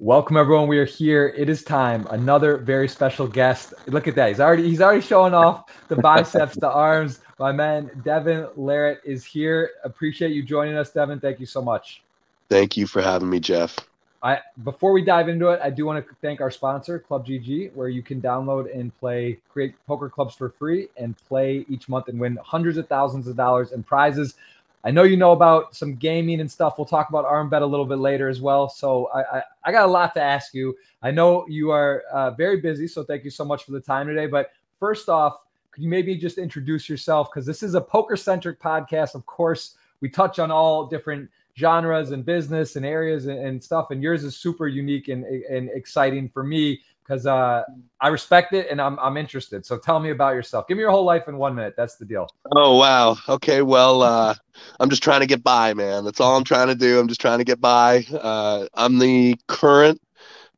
Welcome everyone. We are here. It is time. Another very special guest. Look at that. He's already he's already showing off the biceps, the arms. My man Devon Larratt is here. Appreciate you joining us, Devon. Thank you so much. Thank you for having me, Jeff. I before we dive into it, I do want to thank our sponsor, Club GG, where you can download and play create poker clubs for free and play each month and win hundreds of thousands of dollars in prizes. I know you know about some gaming and stuff. We'll talk about arm bet a little bit later as well. So I, I, I got a lot to ask you. I know you are uh, very busy, so thank you so much for the time today. But first off, could you maybe just introduce yourself? Because this is a poker centric podcast. Of course, we touch on all different genres and business and areas and, and stuff. And yours is super unique and, and exciting for me because uh, I respect it and I'm, I'm interested. So tell me about yourself. Give me your whole life in one minute. That's the deal. Oh, wow. Okay. Well, uh, I'm just trying to get by, man. That's all I'm trying to do. I'm just trying to get by. Uh, I'm the current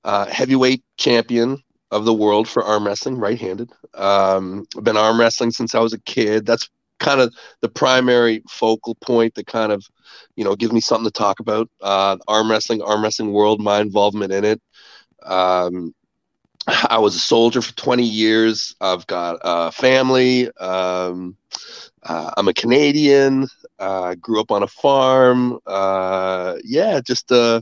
uh, heavyweight champion of the world for arm wrestling, right handed. Um, I've been arm wrestling since I was a kid. That's kind of the primary focal point that kind of, you know, gives me something to talk about. Uh, arm wrestling, arm wrestling world, my involvement in it. Um, I was a soldier for 20 years. I've got a family. Um, uh, I'm a Canadian. Uh, grew up on a farm. Uh, yeah, just uh,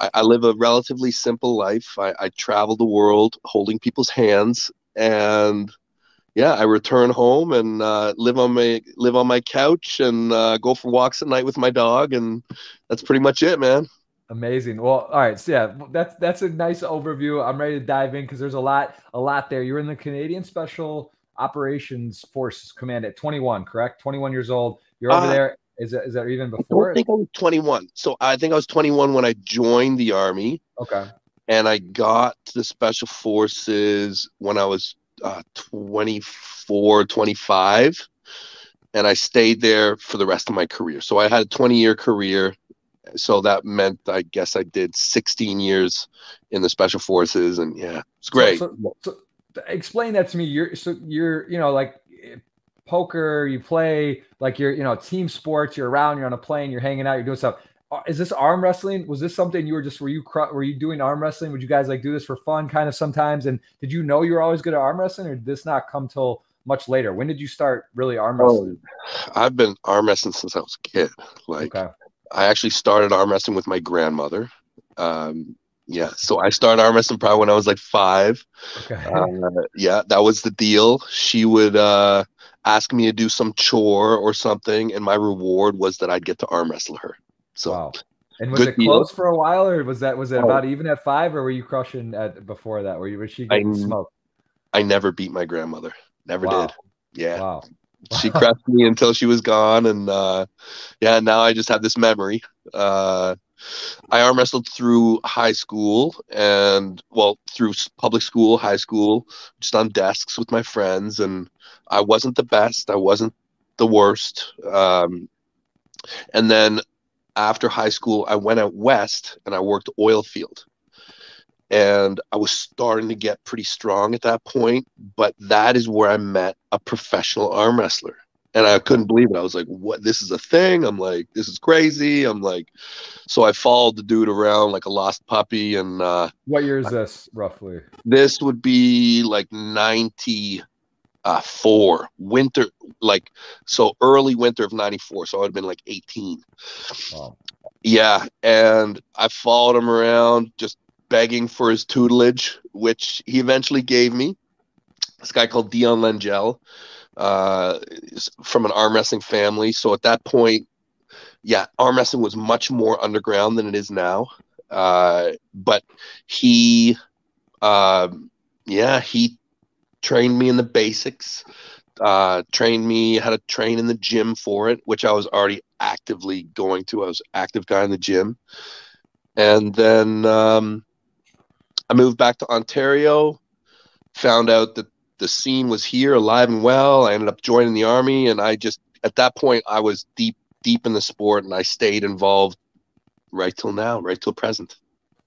I, I, live a relatively simple life. I, I, travel the world holding people's hands, and yeah, I return home and uh, live on my live on my couch and uh, go for walks at night with my dog, and that's pretty much it, man. Amazing. Well, all right. So yeah, that's that's a nice overview. I'm ready to dive in because there's a lot, a lot there. You're in the Canadian Special Operations Forces Command at 21, correct? 21 years old. You're over uh, there. Is that is that even before? I think I was 21. So I think I was 21 when I joined the army. Okay. And I got to the Special Forces when I was uh, 24, 25 and I stayed there for the rest of my career. So I had a 20 year career so that meant I guess I did 16 years in the special forces, and yeah, it's great. So, so, so explain that to me. You're so you're you know like poker, you play like you're you know team sports. You're around, you're on a plane, you're hanging out, you're doing stuff. Uh, is this arm wrestling? Was this something you were just were you were you doing arm wrestling? Would you guys like do this for fun, kind of sometimes? And did you know you were always good at arm wrestling, or did this not come till much later? When did you start really arm oh, wrestling? Oh, I've been arm wrestling since I was a kid. Like okay. I actually started arm wrestling with my grandmother. Um, yeah, so I started arm wrestling probably when I was like five. Okay. Uh, yeah, that was the deal. She would uh, ask me to do some chore or something, and my reward was that I'd get to arm wrestle her. So, wow. And was it close deal. for a while, or was that was it oh. about even at five, or were you crushing at before that? Were you was she getting I, smoked? I never beat my grandmother. Never wow. did. Yeah. Wow she crushed me until she was gone and uh, yeah now i just have this memory. Uh, i arm wrestled through high school and well through public school high school just on desks with my friends and i wasn't the best i wasn't the worst um, and then after high school i went out west and i worked oil field and I was starting to get pretty strong at that point. But that is where I met a professional arm wrestler, and I couldn't believe it. I was like, "What? This is a thing?" I'm like, "This is crazy." I'm like, so I followed the dude around like a lost puppy. And uh, what year is this roughly? This would be like ninety uh, four winter, like so early winter of '94. So I would have been like 18. Wow. Yeah, and I followed him around, just begging for his tutelage, which he eventually gave me. This guy called Dion Langell, uh, from an arm wrestling family. So at that point, yeah, arm wrestling was much more underground than it is now. Uh, but he, uh, yeah, he trained me in the basics, uh, trained me how to train in the gym for it, which I was already actively going to. I was active guy in the gym. And then, um, I moved back to Ontario, found out that the scene was here alive and well. I ended up joining the army, and I just at that point I was deep deep in the sport, and I stayed involved right till now, right till present.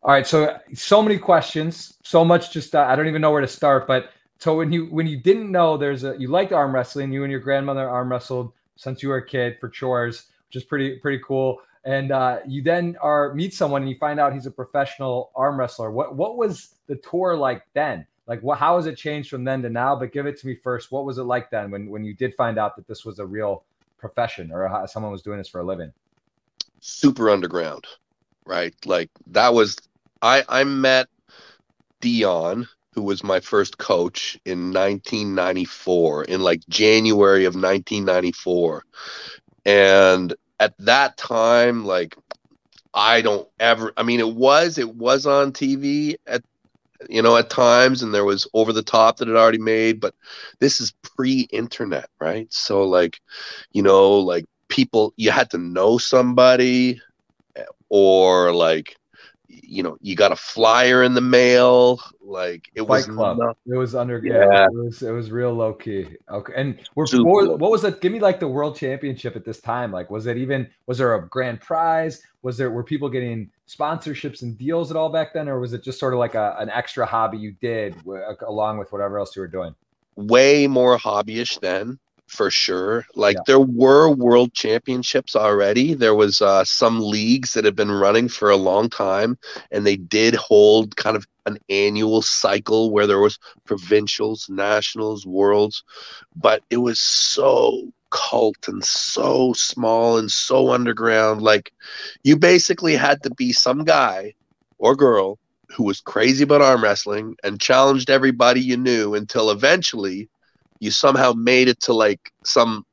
All right, so so many questions, so much. Just uh, I don't even know where to start. But so when you when you didn't know there's a you liked arm wrestling, you and your grandmother arm wrestled since you were a kid for chores, which is pretty pretty cool. And uh, you then are meet someone and you find out he's a professional arm wrestler. What what was the tour like then? Like, what how has it changed from then to now? But give it to me first. What was it like then when when you did find out that this was a real profession or how someone was doing this for a living? Super underground, right? Like that was I I met Dion who was my first coach in 1994 in like January of 1994 and at that time like I don't ever I mean it was it was on TV at you know at times and there was over the top that it already made but this is pre-internet right? So like you know like people you had to know somebody or like you know, you got a flyer in the mail. Like it Fight was club. Not, it was under yeah. It was it was real low key. Okay. And we're what, what was that? Give me like the world championship at this time. Like was it even was there a grand prize? Was there were people getting sponsorships and deals at all back then, or was it just sort of like a, an extra hobby you did w- along with whatever else you were doing? Way more hobbyish then for sure. Like yeah. there were world championships already. There was uh, some leagues that had been running for a long time, and they did hold kind of an annual cycle where there was provincials, nationals, worlds, but it was so cult and so small and so underground. Like you basically had to be some guy or girl who was crazy about arm wrestling and challenged everybody you knew until eventually you somehow made it to like some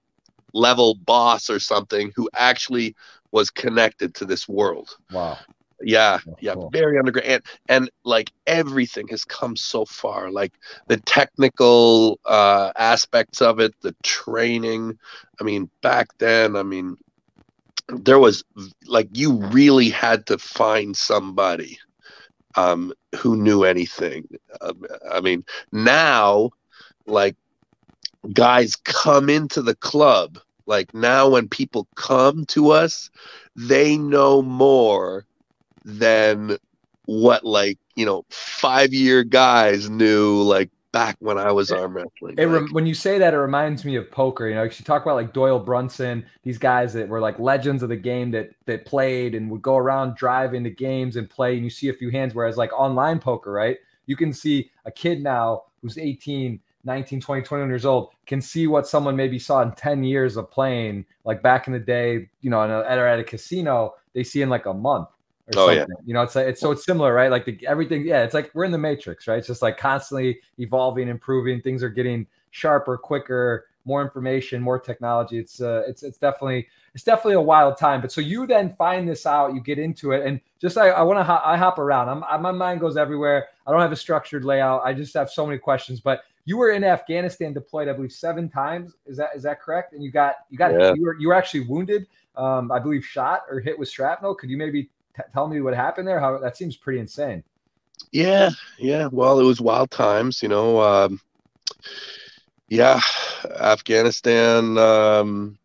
level boss or something who actually was connected to this world. Wow. Yeah, yeah, cool. very underground, and, and like everything has come so far. Like the technical uh, aspects of it, the training. I mean, back then, I mean, there was like you really had to find somebody um, who knew anything. Um, I mean, now, like guys come into the club like now when people come to us they know more than what like you know five year guys knew like back when I was arm wrestling. It like, when you say that, it reminds me of poker. You know, you talk about like Doyle Brunson, these guys that were like legends of the game that that played and would go around drive into games and play, and you see a few hands. Whereas like online poker, right? You can see a kid now who's 18 19, 20, 21 years old can see what someone maybe saw in 10 years of playing, like back in the day, you know, a, at a casino, they see in like a month or oh, something. Yeah. You know, it's like, it's so it's similar, right? Like the, everything, yeah, it's like we're in the matrix, right? It's just like constantly evolving, improving. Things are getting sharper, quicker, more information, more technology. It's uh, it's it's definitely it's definitely a wild time. But so you then find this out, you get into it, and just I, I want to ho- I hop around. I'm I, my mind goes everywhere. I don't have a structured layout. I just have so many questions. But you were in Afghanistan deployed, I believe, seven times. Is that is that correct? And you got you got yeah. you were you were actually wounded, um, I believe, shot or hit with shrapnel. Could you maybe t- tell me what happened there? How that seems pretty insane. Yeah, yeah. Well, it was wild times, you know. Um, yeah, Afghanistan. Um,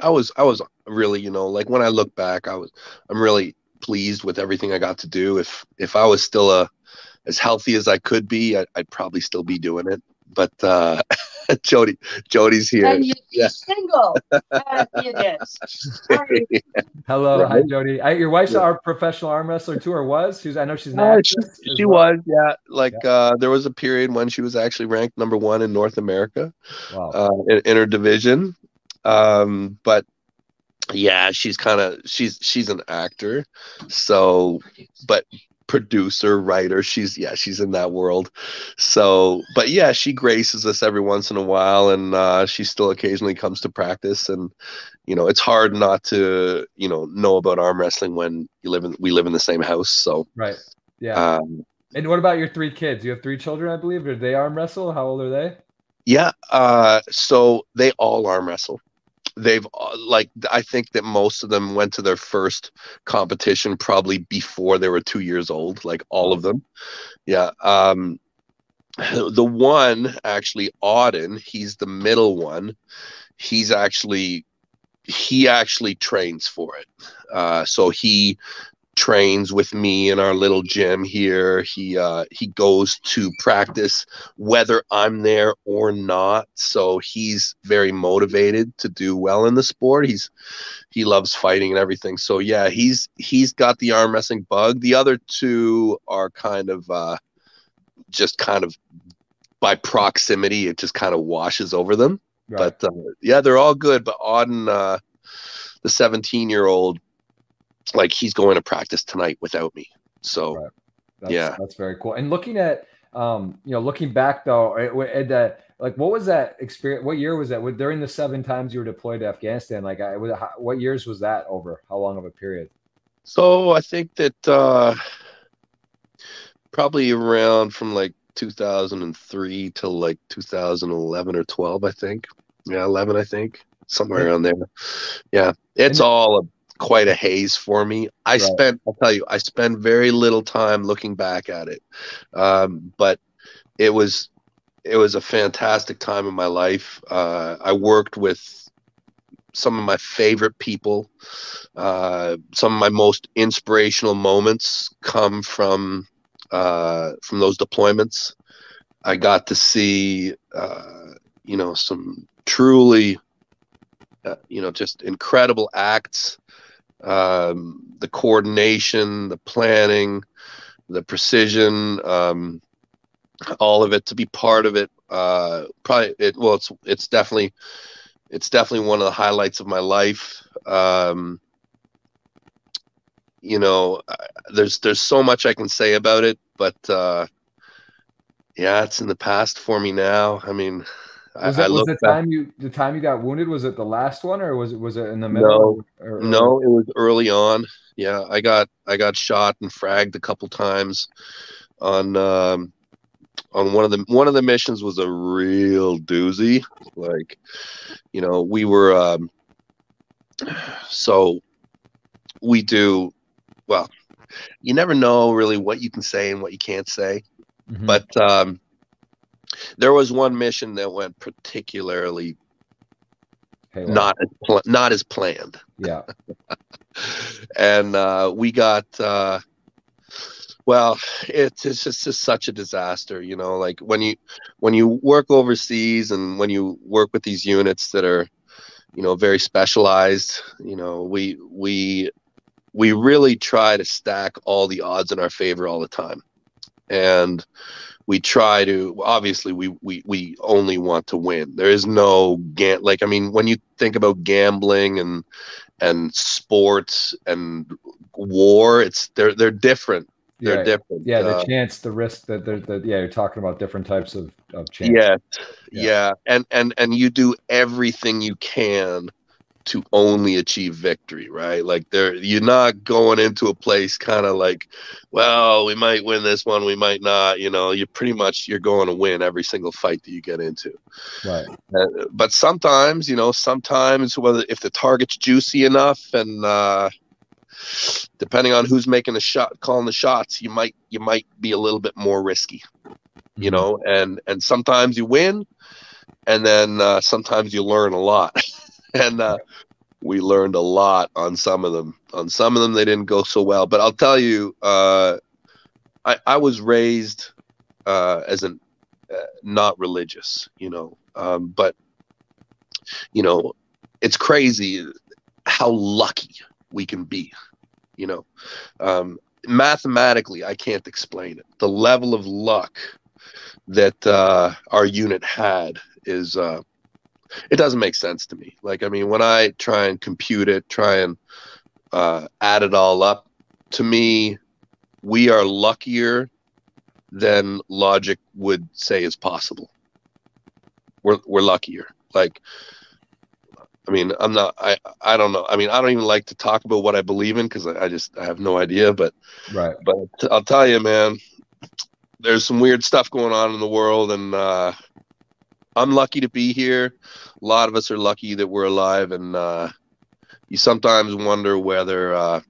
I was I was really, you know, like when I look back, I was I'm really pleased with everything I got to do. If if I was still a as healthy as I could be, I, would probably still be doing it. But uh, Jody, Jody's here. And you're yeah. single. Hello, hi Jody. I, your wife's yeah. our professional arm wrestler too, or was? She's. I know she's not. Uh, she, she well. was. Yeah, like yeah. Uh, there was a period when she was actually ranked number one in North America, wow. uh, in, in her division. Um, but yeah she's kind of she's she's an actor so but producer, writer. She's yeah, she's in that world. So, but yeah, she graces us every once in a while, and uh, she still occasionally comes to practice. And you know, it's hard not to you know know about arm wrestling when you live in we live in the same house. So right, yeah. Um, and what about your three kids? You have three children, I believe. Or they arm wrestle? How old are they? Yeah, uh, so they all arm wrestle they've uh, like I think that most of them went to their first competition probably before they were two years old, like all of them. Yeah. Um, the one actually, Auden, he's the middle one. He's actually he actually trains for it. Uh, so he trains with me in our little gym here. He uh, he goes to practice whether I'm there or not. So he's very motivated to do well in the sport. He's he loves fighting and everything. So yeah, he's he's got the arm wrestling bug. The other two are kind of uh, just kind of by proximity. It just kind of washes over them. Right. But uh, yeah, they're all good. But Auden, uh, the 17 year old like he's going to practice tonight without me. So right. that's, yeah, that's very cool. And looking at um, you know, looking back though, at that like what was that experience? What year was that? During the seven times you were deployed to Afghanistan, like I, what years was that over? How long of a period? So I think that uh, probably around from like 2003 to like 2011 or 12, I think. Yeah, 11, I think, somewhere around there. Yeah, it's all a quite a haze for me. I right. spent, I'll tell you, I spent very little time looking back at it, um, but it was it was a fantastic time in my life. Uh, I worked with some of my favorite people. Uh, some of my most inspirational moments come from uh, from those deployments. I got to see, uh, you know, some truly, uh, you know, just incredible acts um, the coordination, the planning, the precision, um, all of it to be part of it. Uh, probably it. Well, it's it's definitely it's definitely one of the highlights of my life. Um, you know, there's there's so much I can say about it, but uh, yeah, it's in the past for me now. I mean, was, it, was the time you the time you got wounded? Was it the last one, or was it was it in the middle? No, or, or? no, it was early on. Yeah, I got I got shot and fragged a couple times on um, on one of the one of the missions was a real doozy. Like, you know, we were um, so we do well. You never know really what you can say and what you can't say, mm-hmm. but um, there was one mission that went particularly not as pl- not as planned. Yeah. and uh, we got uh, well, it's it's just, just such a disaster, you know. Like when you when you work overseas and when you work with these units that are, you know, very specialized, you know, we we we really try to stack all the odds in our favor all the time, and we try to obviously we we we only want to win. There is no gam- like i mean when you think about gambling and and sports and war it's they're they're different. They're yeah, different yeah the uh, chance the risk that they're the, yeah you're talking about different types of of chance. Yeah, yeah. Yeah and and and you do everything you can to only achieve victory, right? Like there you're not going into a place kind of like, well, we might win this one, we might not, you know, you're pretty much you're going to win every single fight that you get into. Right. Uh, but sometimes, you know, sometimes whether if the target's juicy enough and uh depending on who's making the shot calling the shots, you might you might be a little bit more risky. Mm-hmm. You know, and and sometimes you win and then uh, sometimes you learn a lot. and uh, we learned a lot on some of them. On some of them, they didn't go so well. But I'll tell you, uh, I, I was raised uh, as an uh, not religious, you know, um, but you know, it's crazy how lucky we can be. You know, um, mathematically, I can't explain it. The level of luck that uh, our unit had is uh, it doesn't make sense to me. Like, I mean, when I try and compute it, try and uh, add it all up, to me, we are luckier than logic would say is possible. We're we're luckier. Like, I mean, I'm not. I I don't know. I mean, I don't even like to talk about what I believe in because I, I just I have no idea. But right. But I'll tell you, man. There's some weird stuff going on in the world, and uh, I'm lucky to be here. A lot of us are lucky that we're alive, and uh, you sometimes wonder whether uh,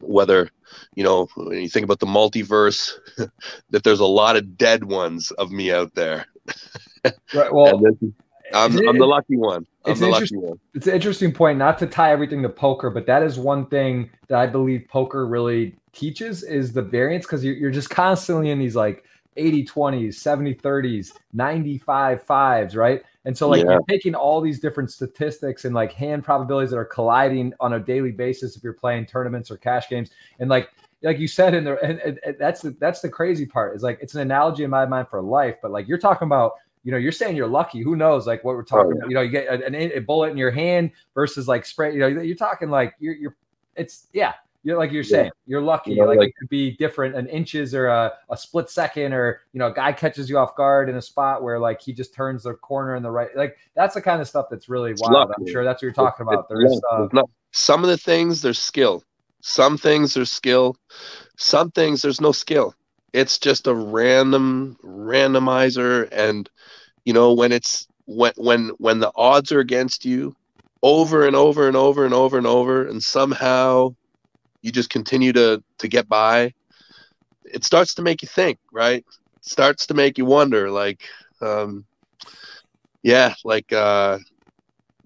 whether you know when you think about the multiverse that there's a lot of dead ones of me out there. right. Well, I'm, I'm the lucky one. I'm it's the lucky one. It's an interesting point, not to tie everything to poker, but that is one thing that I believe poker really teaches is the variance because you're, you're just constantly in these like 80 20s, 70 30s, 95 fives, right? And so, like, yeah. you're taking all these different statistics and like hand probabilities that are colliding on a daily basis if you're playing tournaments or cash games. And like, like you said in there, and, and, and that's the that's the crazy part is like it's an analogy in my mind for life, but like you're talking about you know, you're saying you're lucky. Who knows, like what we're oh, talking oh, about? You know, you get a, a, bullet in your hand versus like spray. You know, you're talking like you're, you're. It's yeah. You're like you're saying, yeah. you're lucky. You know, like, like, it could be different an inches or a, a split second, or you know, a guy catches you off guard in a spot where like he just turns the corner in the right. Like that's the kind of stuff that's really wild. Luck, I'm sure that's what you're talking about. There's uh, some of the things there's skill. Some things there's skill. Some things there's no skill. It's just a random randomizer, and you know when it's when when when the odds are against you over and over and over and over and over, and somehow you just continue to to get by it starts to make you think right? It starts to make you wonder like um yeah like uh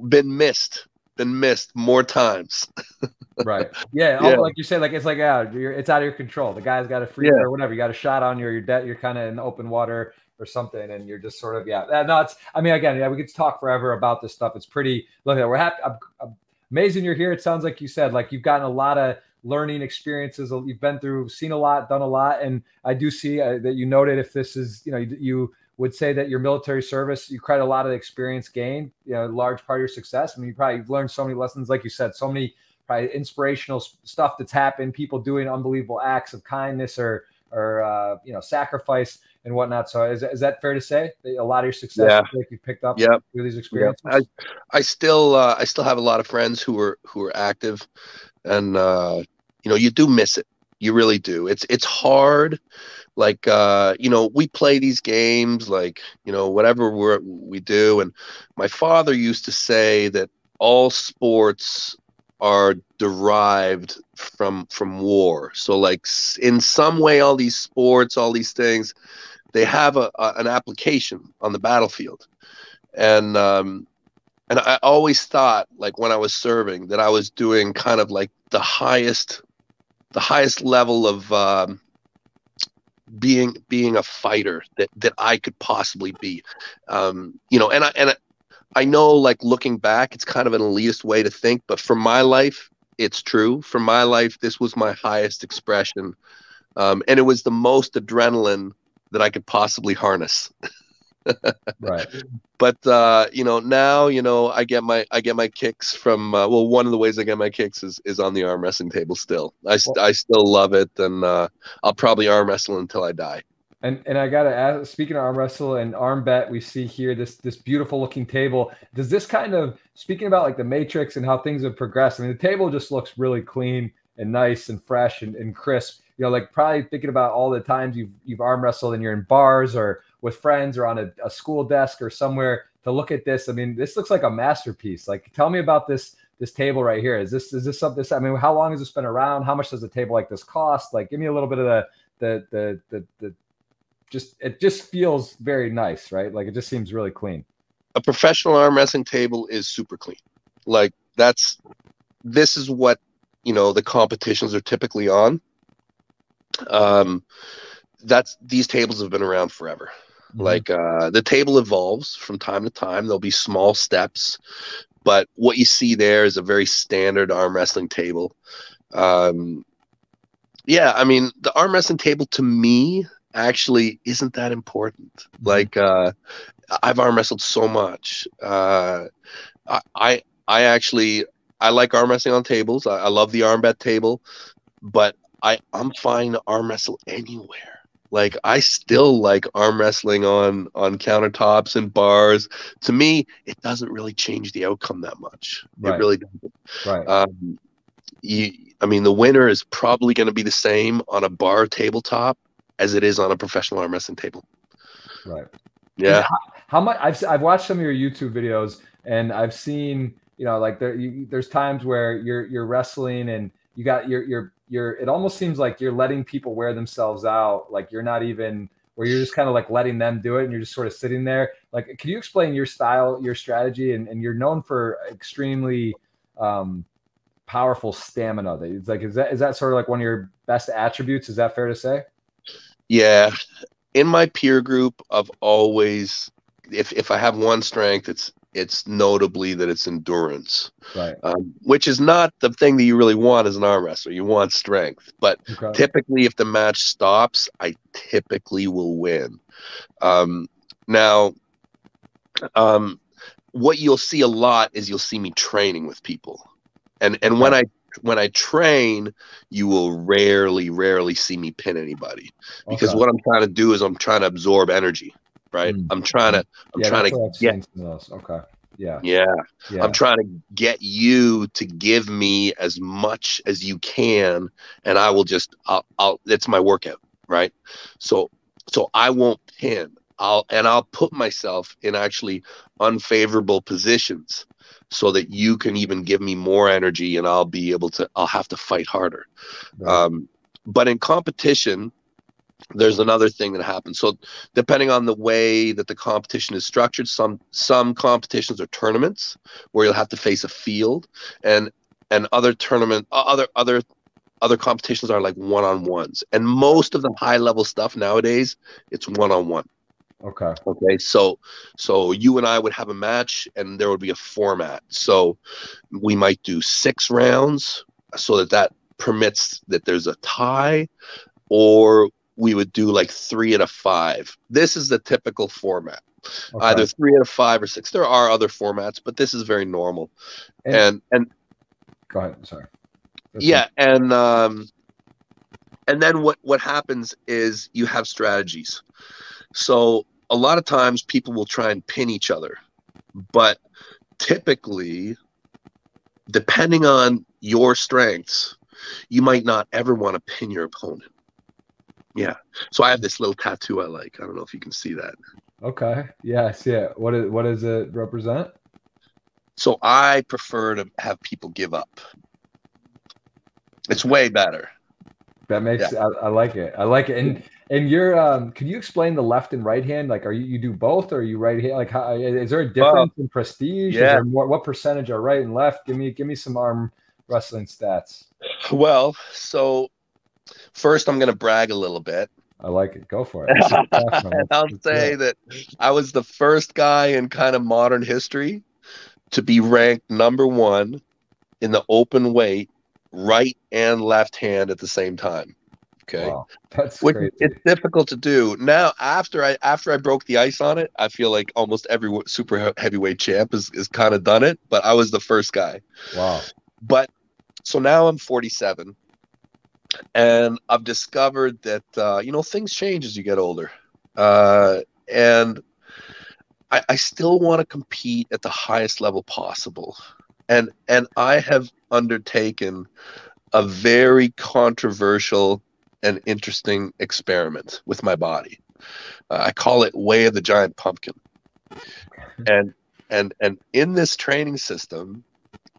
been missed been missed more times. Right. Yeah, yeah. like you say like it's like yeah it's out of your control. The guy's got a free yeah. or whatever. You got a shot on you or you're dead you're kind of in open water or something and you're just sort of yeah no it's i mean again yeah we could talk forever about this stuff. It's pretty look we're happy I'm, I'm amazing you're here. It sounds like you said like you've gotten a lot of learning experiences you've been through, seen a lot, done a lot, and I do see uh, that you noted if this is, you know, you, you, would say that your military service, you credit a lot of the experience gained, you know, large part of your success. I mean, you probably have learned so many lessons, like you said, so many probably inspirational stuff that's happened, people doing unbelievable acts of kindness or or uh, you know sacrifice and whatnot. So is, is that fair to say? A lot of your success yeah. like you picked up yep. through these experiences. Yep. I, I still uh, I still have a lot of friends who are who are active, and uh, you know you do miss it. You really do. It's it's hard. Like uh you know we play these games like you know whatever we we do. And my father used to say that all sports are derived from from war. So like in some way all these sports all these things they have a, a an application on the battlefield. And um and I always thought, like when I was serving, that I was doing kind of like the highest the highest level of um, being being a fighter that that I could possibly be. Um, you know, and I and I, I know like looking back, it's kind of an elitist way to think, but for my life, it's true. For my life, this was my highest expression, um, and it was the most adrenaline that I could possibly harness. right. But uh, you know now you know i get my i get my kicks from uh, well one of the ways i get my kicks is, is on the arm wrestling table still. I, well, I still love it and uh, i'll probably arm wrestle until i die. And and i gotta ask speaking of arm wrestle and arm bet we see here this this beautiful looking table does this kind of speaking about like the matrix and how things have progressed i mean the table just looks really clean and nice and fresh and, and crisp. You know like probably thinking about all the times you've you've arm wrestled and you're in bars or with friends or on a, a school desk or somewhere to look at this. I mean, this looks like a masterpiece. Like, tell me about this this table right here. Is this is this something? I mean, how long has this been around? How much does a table like this cost? Like, give me a little bit of the the the the, the just it just feels very nice, right? Like it just seems really clean. A professional arm wrestling table is super clean. Like that's this is what you know the competitions are typically on. Um, that's these tables have been around forever. Mm-hmm. Like uh, the table evolves from time to time. There'll be small steps, but what you see there is a very standard arm wrestling table. Um, yeah, I mean the arm wrestling table to me actually isn't that important. Mm-hmm. Like uh, I've arm wrestled so much. Uh, I I actually I like arm wrestling on tables. I, I love the arm bet table, but I I'm fine to arm wrestle anywhere like I still like arm wrestling on on countertops and bars. To me, it doesn't really change the outcome that much. Right. It really doesn't. Right. Um, you, I mean, the winner is probably going to be the same on a bar tabletop as it is on a professional arm wrestling table. Right. Yeah. How, how, much I've I've watched some of your YouTube videos and I've seen you know like there you, there's times where you're you're wrestling and you got your your you're it almost seems like you're letting people wear themselves out like you're not even where you're just kind of like letting them do it and you're just sort of sitting there. Like, can you explain your style, your strategy, and, and you're known for extremely um, powerful stamina. That it's like is that is that sort of like one of your best attributes? Is that fair to say? Yeah, in my peer group, I've always if if I have one strength, it's it's notably that it's endurance, right? Um, which is not the thing that you really want as an arm wrestler. You want strength, but okay. typically, if the match stops, I typically will win. Um, now, um, what you'll see a lot is you'll see me training with people, and and when I when I train, you will rarely, rarely see me pin anybody because okay. what I'm trying to do is I'm trying to absorb energy right? Mm. I'm trying to I'm yeah, trying to get okay. Yeah. yeah. Yeah. I'm trying to get you to give me as much as you can and I will just I'll, I'll it's my workout, right? So so I won't pin. I'll and I'll put myself in actually unfavorable positions so that you can even give me more energy and I'll be able to I'll have to fight harder. Right. Um but in competition, there's another thing that happens. So depending on the way that the competition is structured, some some competitions are tournaments where you'll have to face a field, and and other tournament other other other competitions are like one on ones. And most of the high level stuff nowadays, it's one on one. Okay. Okay. So so you and I would have a match and there would be a format. So we might do six rounds so that that permits that there's a tie or we would do like three out of five. This is the typical format. Okay. Either three out of five or six. There are other formats, but this is very normal. And and, and go ahead. Sorry. That's yeah, and um, and then what what happens is you have strategies. So a lot of times people will try and pin each other, but typically, depending on your strengths, you might not ever want to pin your opponent. Yeah. So I have this little tattoo I like. I don't know if you can see that. Okay. Yeah, I see it. What is what does it represent? So I prefer to have people give up. It's way better. That makes yeah. I, I, like it. I like it. And and you're um can you explain the left and right hand? Like are you you do both or are you right hand? Like how is there a difference in prestige? Yeah. More, what percentage are right and left? Give me give me some arm wrestling stats. Well, so First, I'm going to brag a little bit. I like it. Go for it. I'll say that I was the first guy in kind of modern history to be ranked number one in the open weight, right and left hand at the same time. Okay, wow. that's Which, crazy. It's difficult to do now. After I after I broke the ice on it, I feel like almost every super heavyweight champ is is kind of done it. But I was the first guy. Wow. But so now I'm 47 and I've discovered that uh, you know things change as you get older, uh, and I, I still want to compete at the highest level possible, and and I have undertaken a very controversial and interesting experiment with my body. Uh, I call it Way of the Giant Pumpkin, and and and in this training system,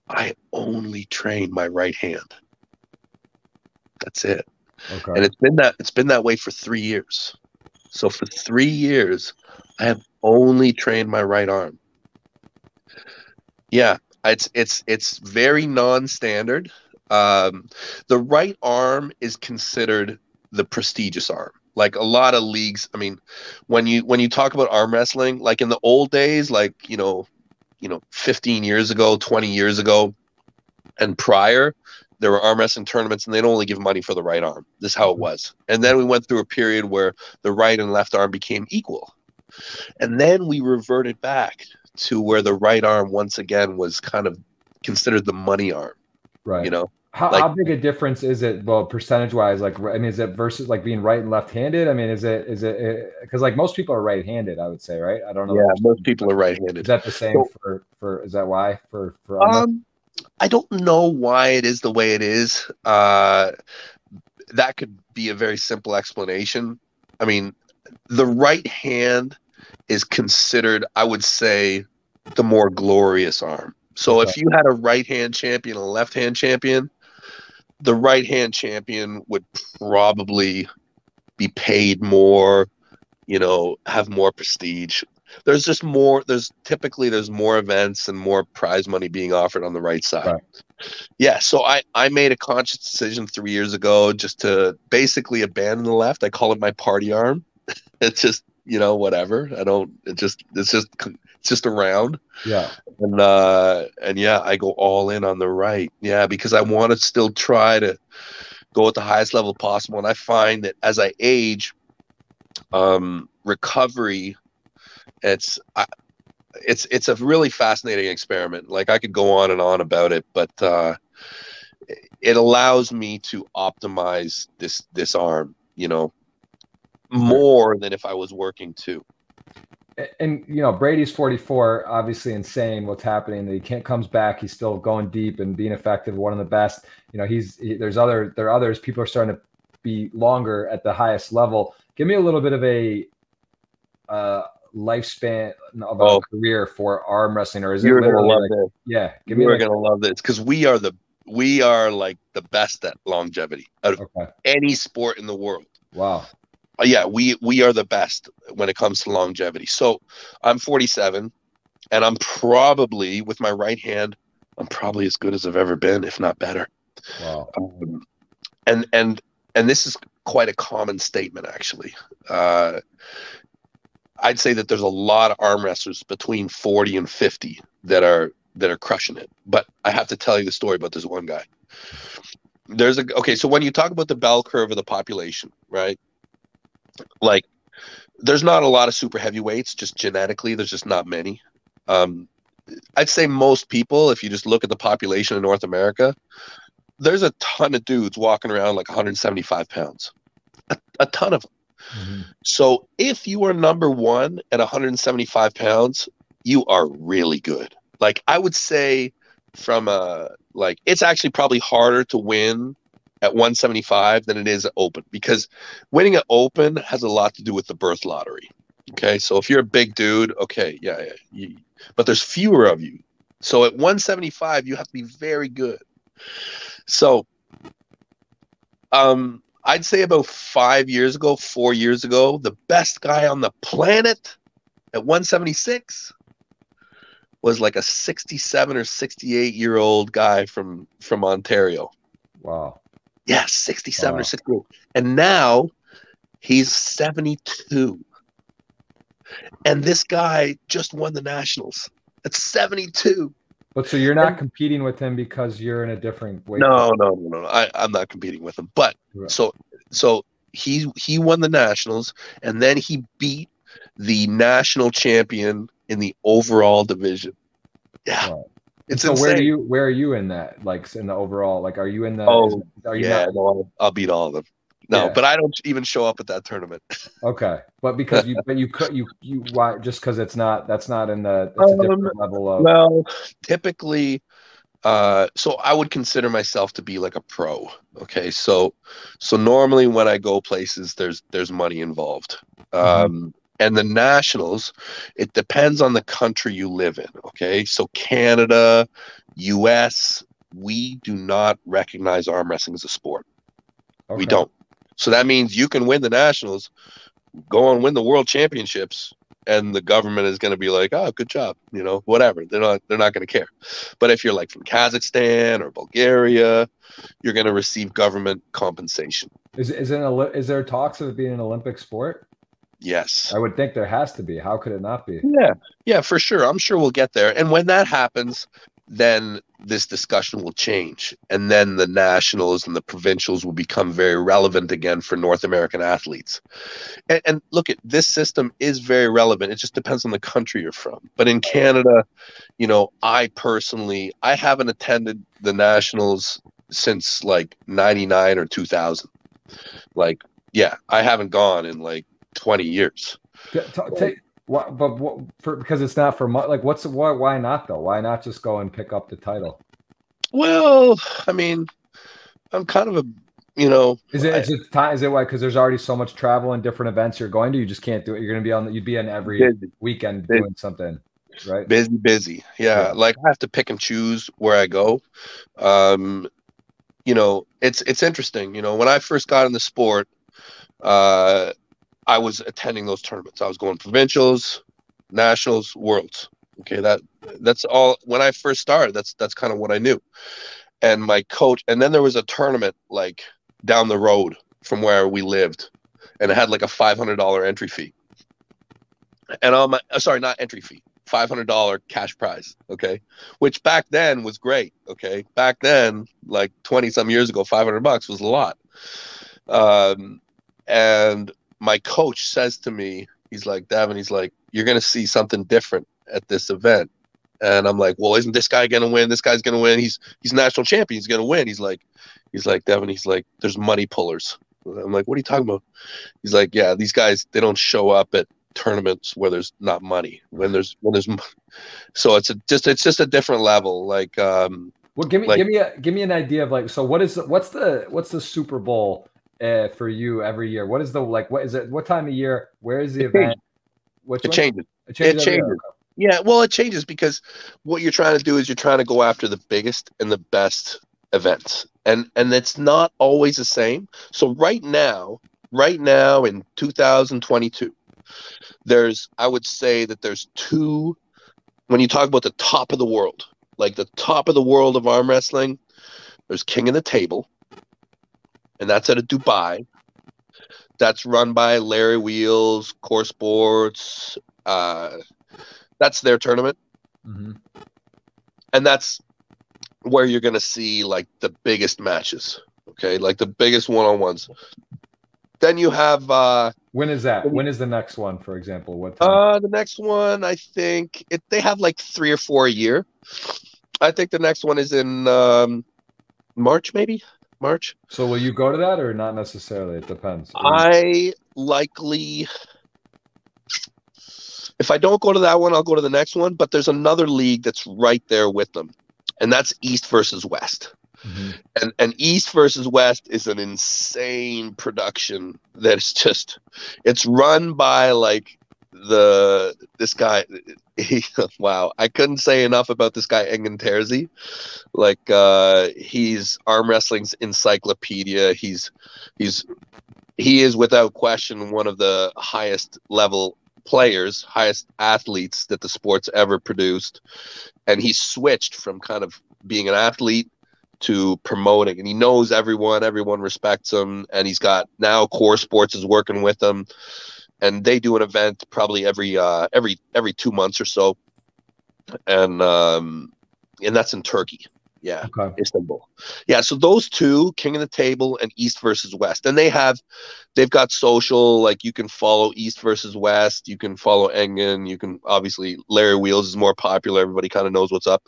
I only train my right hand. That's it. Okay. And it's been that it's been that way for three years. So for three years, I have only trained my right arm. Yeah, it's it's it's very non-standard. Um, the right arm is considered the prestigious arm. Like a lot of leagues, I mean, when you when you talk about arm wrestling, like in the old days, like you know, you know, 15 years ago, 20 years ago, and prior, there were arm wrestling tournaments and they'd only give money for the right arm. This is how it was. And then we went through a period where the right and left arm became equal. And then we reverted back to where the right arm once again was kind of considered the money arm. Right. You know? How, like, how big a difference is it well percentage wise like i mean is it versus like being right and left handed i mean is it is it because like most people are right handed i would say right i don't know yeah most people are right handed is that the same so, for for is that why for for um I don't know why it is the way it is. Uh, that could be a very simple explanation. I mean, the right hand is considered, I would say, the more glorious arm. So okay. if you had a right hand champion and a left hand champion, the right hand champion would probably be paid more, you know, have more prestige. There's just more. There's typically there's more events and more prize money being offered on the right side. Right. Yeah, so I I made a conscious decision three years ago just to basically abandon the left. I call it my party arm. it's just you know whatever. I don't. It just it's just it's just around. Yeah. And uh and yeah, I go all in on the right. Yeah, because I want to still try to go at the highest level possible. And I find that as I age, um, recovery, it's I, it's it's a really fascinating experiment. Like I could go on and on about it, but uh, it allows me to optimize this this arm. You know, more than if I was working too and you know Brady's 44, obviously insane. What's happening? He can't comes back. He's still going deep and being effective. One of the best. You know, he's he, there's other there are others. People are starting to be longer at the highest level. Give me a little bit of a uh, lifespan of oh. a career for arm wrestling, or is You're it literally like, this. yeah? Give me. We're like, gonna love this because we are the we are like the best at longevity out of okay. any sport in the world. Wow. Uh, yeah, we we are the best when it comes to longevity. So I'm 47, and I'm probably with my right hand, I'm probably as good as I've ever been, if not better. Wow. Um, and and and this is quite a common statement, actually. Uh, I'd say that there's a lot of arm wrestlers between 40 and 50 that are that are crushing it. But I have to tell you the story about this one guy. There's a okay, so when you talk about the bell curve of the population, right? like there's not a lot of super heavyweights just genetically there's just not many um, i'd say most people if you just look at the population in north america there's a ton of dudes walking around like 175 pounds a, a ton of them mm-hmm. so if you are number one at 175 pounds you are really good like i would say from a like it's actually probably harder to win at 175 than it is at open because winning at open has a lot to do with the birth lottery. Okay, so if you're a big dude, okay, yeah, yeah you, but there's fewer of you. So at 175, you have to be very good. So, um, I'd say about five years ago, four years ago, the best guy on the planet at 176 was like a 67 or 68 year old guy from from Ontario. Wow. Yeah, 67 wow. or 68. And now he's 72. And this guy just won the Nationals at 72. But so you're not and, competing with him because you're in a different way. No, no, no, no. I, I'm not competing with him. But right. so so he he won the Nationals and then he beat the national champion in the overall division. Yeah. Right. It's so insane. where do you where are you in that like in the overall like are you in the oh are you yeah not, no, I'll, I'll, beat all of them no yeah. but I don't even show up at that tournament okay but because you but you could you you why just because it's not that's not in the it's um, a different level of well typically uh so I would consider myself to be like a pro okay so so normally when I go places there's there's money involved mm-hmm. um and the nationals it depends on the country you live in okay so canada us we do not recognize arm wrestling as a sport okay. we don't so that means you can win the nationals go and win the world championships and the government is going to be like oh good job you know whatever they're not they're not going to care but if you're like from kazakhstan or bulgaria you're going to receive government compensation is, is, it, is there talks of it being an olympic sport Yes. I would think there has to be. How could it not be? Yeah. Yeah, for sure. I'm sure we'll get there. And when that happens, then this discussion will change. And then the nationals and the provincials will become very relevant again for North American athletes. And, and look, at this system is very relevant. It just depends on the country you're from. But in Canada, you know, I personally, I haven't attended the nationals since like 99 or 2000. Like, yeah, I haven't gone in like 20 years. Take, what, but what, for, because it's not for like what's why why not though? Why not just go and pick up the title? Well, I mean, I'm kind of a you know. Is it I, is it time? Is it why? Because there's already so much travel and different events you're going to. You just can't do it. You're going to be on. You'd be on every busy, weekend busy, doing something. Right. Busy, busy. Yeah. yeah. Like I have to pick and choose where I go. Um, you know, it's it's interesting. You know, when I first got in the sport, uh, I was attending those tournaments. I was going provincials, nationals, worlds. Okay, that that's all. When I first started, that's that's kind of what I knew. And my coach, and then there was a tournament like down the road from where we lived, and it had like a five hundred dollar entry fee. And on my, uh, sorry, not entry fee, five hundred dollar cash prize. Okay, which back then was great. Okay, back then, like twenty some years ago, five hundred bucks was a lot. Um, and my coach says to me, he's like, Devon, he's like, you're gonna see something different at this event. And I'm like, well, isn't this guy gonna win? This guy's gonna win. He's he's national champion. He's gonna win. He's like, he's like, Devon. He's like, there's money pullers. I'm like, what are you talking about? He's like, yeah, these guys they don't show up at tournaments where there's not money. When there's when there's, so it's a, just it's just a different level. Like, um, well, give me like, give me a give me an idea of like, so what is what's the what's the Super Bowl uh, for you every year? What is the like? What is it? What time of year? Where is the event? Which it changes. It changes. It changes. Yeah, well, it changes because what you're trying to do is you're trying to go after the biggest and the best events, and and it's not always the same. So right now, right now in 2022, there's I would say that there's two. When you talk about the top of the world, like the top of the world of arm wrestling, there's King of the Table, and that's out of Dubai. That's run by Larry Wheels, Core Sports. Uh, that's their tournament, mm-hmm. and that's where you're going to see like the biggest matches. Okay, like the biggest one on ones. Then you have. uh When is that? When is the next one, for example? What? Time? Uh, the next one, I think it. They have like three or four a year. I think the next one is in um, March, maybe March. So will you go to that or not necessarily? It depends. I likely if I don't go to that one, I'll go to the next one. But there's another league that's right there with them, and that's East versus West. Mm-hmm. And and East versus West is an insane production that's just it's run by like the this guy he, wow I couldn't say enough about this guy Engin Terzi like uh he's arm wrestling's encyclopedia. He's he's he is without question one of the highest level players, highest athletes that the sport's ever produced. And he switched from kind of being an athlete to promoting. And he knows everyone everyone respects him. And he's got now core sports is working with him and they do an event probably every uh every every two months or so and um and that's in turkey yeah, okay. Istanbul. Yeah, so those two, King of the Table and East versus West, and they have, they've got social. Like you can follow East versus West. You can follow Engin. You can obviously Larry Wheels is more popular. Everybody kind of knows what's up.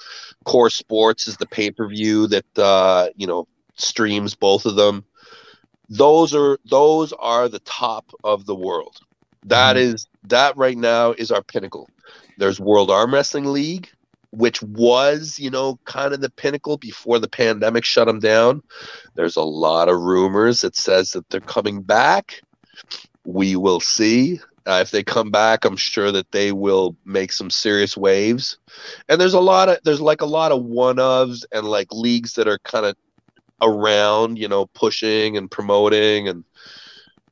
Core Sports is the pay per view that uh, you know streams both of them. Those are those are the top of the world. That mm-hmm. is that right now is our pinnacle. There's World Arm Wrestling League which was, you know, kind of the pinnacle before the pandemic shut them down. There's a lot of rumors that says that they're coming back. We will see. Uh, if they come back, I'm sure that they will make some serious waves. And there's a lot of there's like a lot of one ofs and like leagues that are kind of around, you know, pushing and promoting and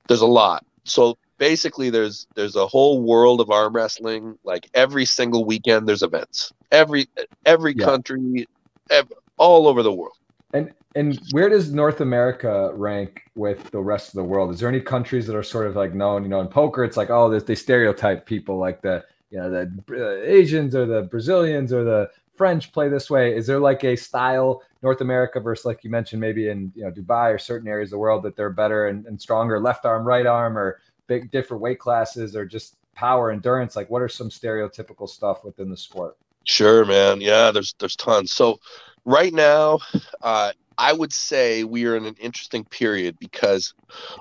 there's a lot. So basically there's there's a whole world of arm wrestling. Like every single weekend there's events. Every every yeah. country every, all over the world. And and where does north america rank with the rest of the world? Is there any countries that are sort of like known you know in poker? It's like oh they stereotype people like the you know the uh, asians or the brazilians or the french play this way. Is there like a style north america versus like you mentioned maybe in you know dubai or certain areas of the world that they're better and, and stronger left arm right arm or big different weight classes or just power endurance like what are some stereotypical stuff within the sport? Sure man. Yeah there's there's tons. So right now uh, i would say we are in an interesting period because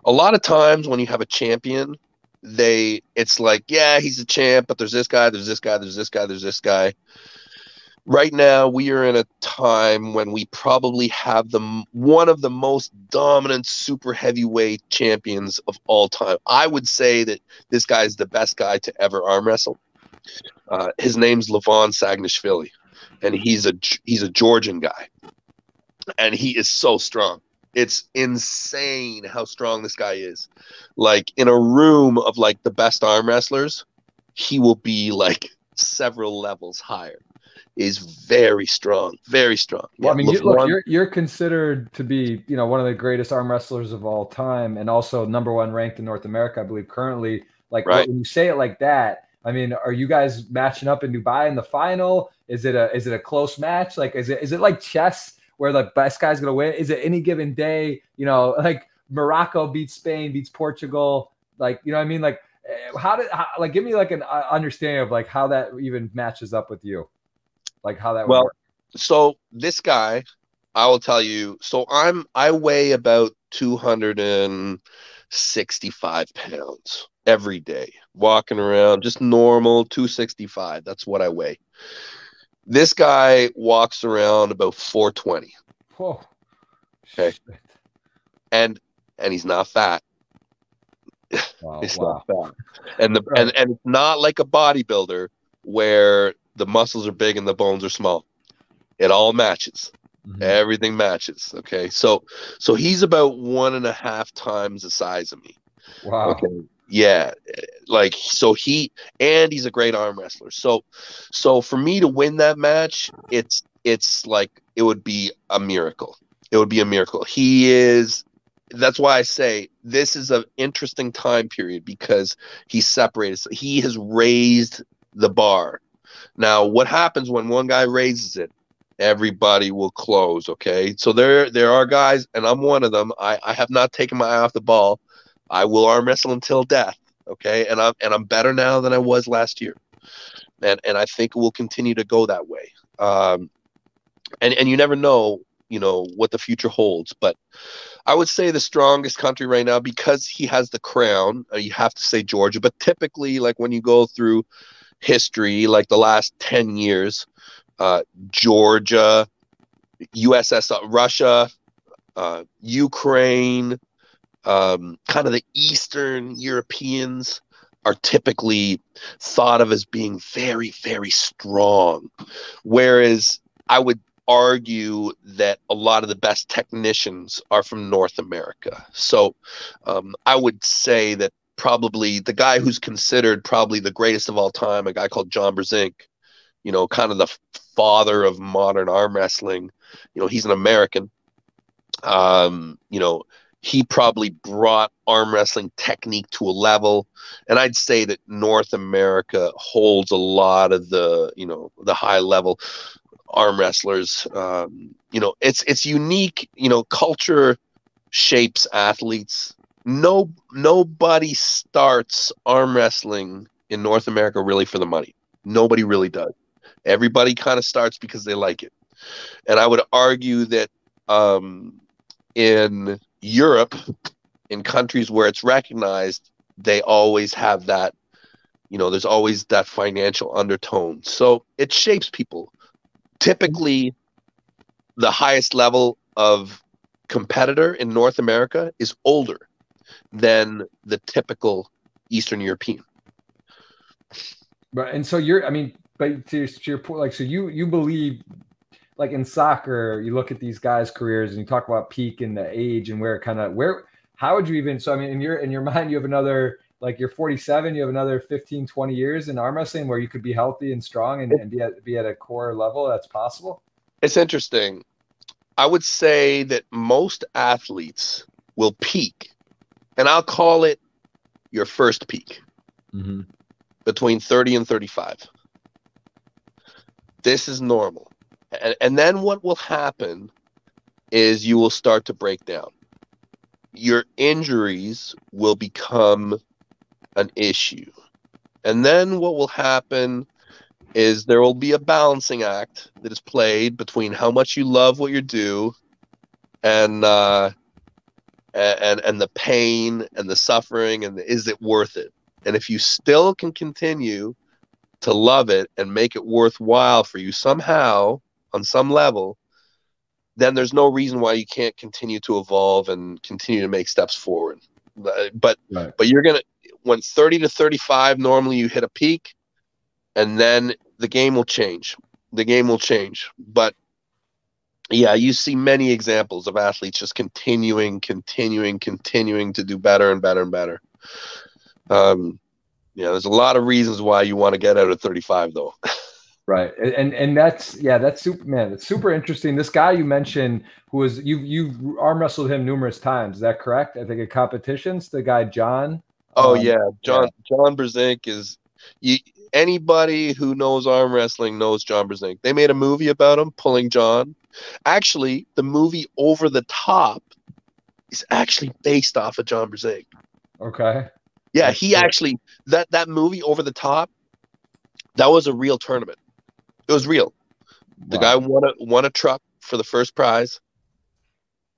a lot of times when you have a champion they it's like yeah he's a champ but there's this guy there's this guy there's this guy there's this guy right now we are in a time when we probably have the one of the most dominant super heavyweight champions of all time. I would say that this guy is the best guy to ever arm wrestle. Uh, his name's Levan Saginashvili, and he's a he's a Georgian guy, and he is so strong. It's insane how strong this guy is. Like in a room of like the best arm wrestlers, he will be like several levels higher. Is very strong, very strong. Yeah, I mean, you, look, you're you're considered to be, you know, one of the greatest arm wrestlers of all time, and also number one ranked in North America, I believe, currently. Like right. when you say it like that, I mean, are you guys matching up in Dubai in the final? Is it a is it a close match? Like, is it is it like chess where the best guy's gonna win? Is it any given day? You know, like Morocco beats Spain, beats Portugal. Like, you know what I mean? Like, eh, how did how, like give me like an uh, understanding of like how that even matches up with you, like how that. Well, work. so this guy, I will tell you. So I'm I weigh about two hundred and sixty-five pounds every day, walking around just normal 265. That's what I weigh. This guy walks around about 420. Whoa. Okay. Shit. And and he's not fat. Wow, oh, he's wow. not fat. And the and, and it's not like a bodybuilder where the muscles are big and the bones are small. It all matches. Mm-hmm. Everything matches. Okay. So so he's about one and a half times the size of me. Wow. Okay. Yeah, like so he and he's a great arm wrestler. So so for me to win that match, it's it's like it would be a miracle. It would be a miracle. He is that's why I say this is an interesting time period because he's separated. So he has raised the bar. Now, what happens when one guy raises it? Everybody will close. Okay, so there there are guys, and I'm one of them. I, I have not taken my eye off the ball. I will arm wrestle until death. Okay, and I'm and I'm better now than I was last year, and and I think it will continue to go that way. Um, and and you never know, you know, what the future holds. But I would say the strongest country right now because he has the crown. Uh, you have to say Georgia, but typically, like when you go through history, like the last ten years, uh, Georgia, USSR, Russia, uh, Ukraine, um, kind of the Eastern Europeans are typically thought of as being very, very strong. Whereas I would argue that a lot of the best technicians are from North America. So um, I would say that probably the guy who's considered probably the greatest of all time, a guy called John Brzenk, you know, kind of the father of modern arm wrestling. You know, he's an American. Um, you know, he probably brought arm wrestling technique to a level and i'd say that north america holds a lot of the you know the high level arm wrestlers um, you know it's it's unique you know culture shapes athletes no nobody starts arm wrestling in north america really for the money nobody really does everybody kind of starts because they like it and i would argue that um, in Europe, in countries where it's recognized, they always have that, you know, there's always that financial undertone. So it shapes people. Typically, the highest level of competitor in North America is older than the typical Eastern European. Right, and so you're, I mean, but to, to your point, like, so you you believe like in soccer, you look at these guys' careers and you talk about peak and the age and where kind of where how would you even so I mean in your in your mind you have another like you're 47, you have another 15, 20 years in arm wrestling where you could be healthy and strong and, and be at be at a core level that's possible? It's interesting. I would say that most athletes will peak, and I'll call it your first peak mm-hmm. between 30 and 35. This is normal and, and then what will happen is you will start to break down. Your injuries will become an issue. And then what will happen is there will be a balancing act that is played between how much you love what you do and uh, and and the pain and the suffering and the, is it worth it? And if you still can continue to love it and make it worthwhile for you somehow, on some level, then there's no reason why you can't continue to evolve and continue to make steps forward. But right. but you're gonna when 30 to 35 normally you hit a peak, and then the game will change. The game will change. But yeah, you see many examples of athletes just continuing, continuing, continuing to do better and better and better. Um, yeah, there's a lot of reasons why you want to get out of 35, though. Right, and and that's yeah, that's super man. It's super interesting. This guy you mentioned, who was you you arm wrestled him numerous times. Is that correct? I think at competitions, the guy John. Oh um, yeah, John yeah. John Brzenk is you. Anybody who knows arm wrestling knows John Brzenk. They made a movie about him pulling John. Actually, the movie Over the Top is actually based off of John Brzenk. Okay. Yeah, he actually that that movie Over the Top that was a real tournament. It was real. The wow. guy won a won a truck for the first prize.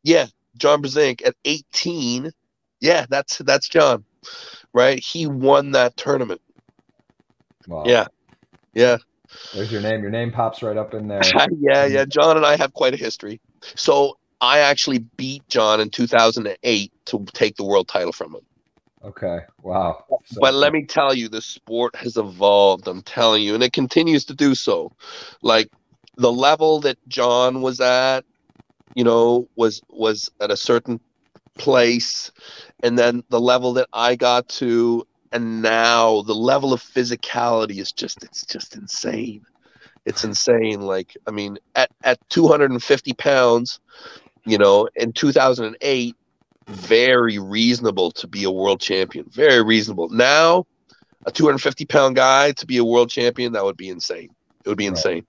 Yeah, John Brzenk at 18. Yeah, that's that's John. Right? He won that tournament. Wow. Yeah. Yeah. There's your name. Your name pops right up in there. yeah, yeah. John and I have quite a history. So I actually beat John in 2008 to take the world title from him. Okay. Wow. So but let me tell you, the sport has evolved. I'm telling you, and it continues to do so. Like the level that John was at, you know, was was at a certain place, and then the level that I got to, and now the level of physicality is just it's just insane. It's insane. Like I mean, at at 250 pounds, you know, in 2008 very reasonable to be a world champion. Very reasonable. Now, a 250 pound guy to be a world champion, that would be insane. It would be insane.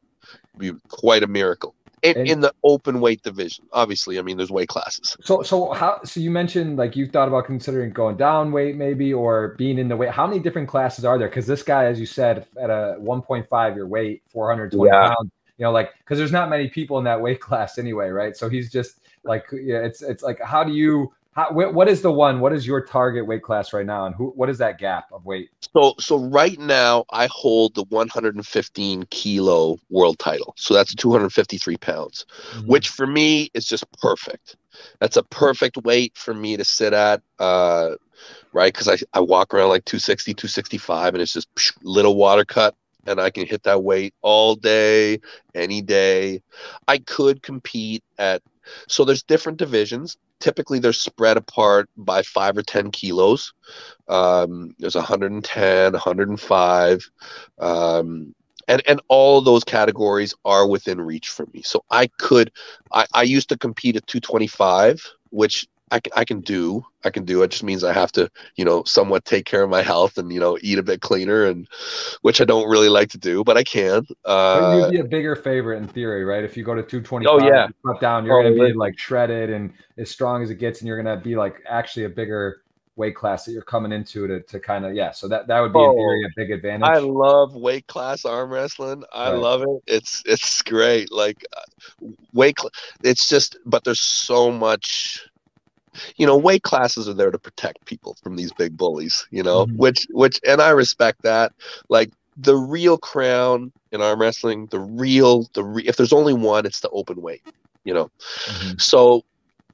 It'd be quite a miracle. In, and, in the open weight division, obviously, I mean, there's weight classes. So, so how? So you mentioned like you thought about considering going down weight, maybe, or being in the weight. How many different classes are there? Because this guy, as you said, at a 1.5 your weight, 420 yeah. pounds. You know, like because there's not many people in that weight class anyway, right? So he's just like, yeah, it's it's like, how do you how, what is the one? What is your target weight class right now, and who? What is that gap of weight? So, so right now I hold the 115 kilo world title. So that's 253 pounds, mm-hmm. which for me is just perfect. That's a perfect weight for me to sit at. Uh, right, because I I walk around like 260, 265, and it's just psh, little water cut and I can hit that weight all day, any day. I could compete at so there's different divisions typically they're spread apart by five or 10 kilos. Um, there's 110, 105. Um, and, and all those categories are within reach for me. So I could, I, I used to compete at 225, which I can, I can do. I can do. It just means I have to, you know, somewhat take care of my health and you know eat a bit cleaner, and which I don't really like to do, but I can. Uh, you'd be a bigger favorite in theory, right? If you go to 225, oh yeah, cut down, you're oh, gonna be like shredded and as strong as it gets, and you're gonna be like actually a bigger weight class that you're coming into to, to kind of yeah so that that would be oh, in theory a big advantage i love weight class arm wrestling i right. love it it's it's great like uh, weight cl- it's just but there's so much you know weight classes are there to protect people from these big bullies you know mm-hmm. which which and i respect that. Like the real crown in arm wrestling the real the re- if there's only one it's the open weight you know. Mm-hmm. so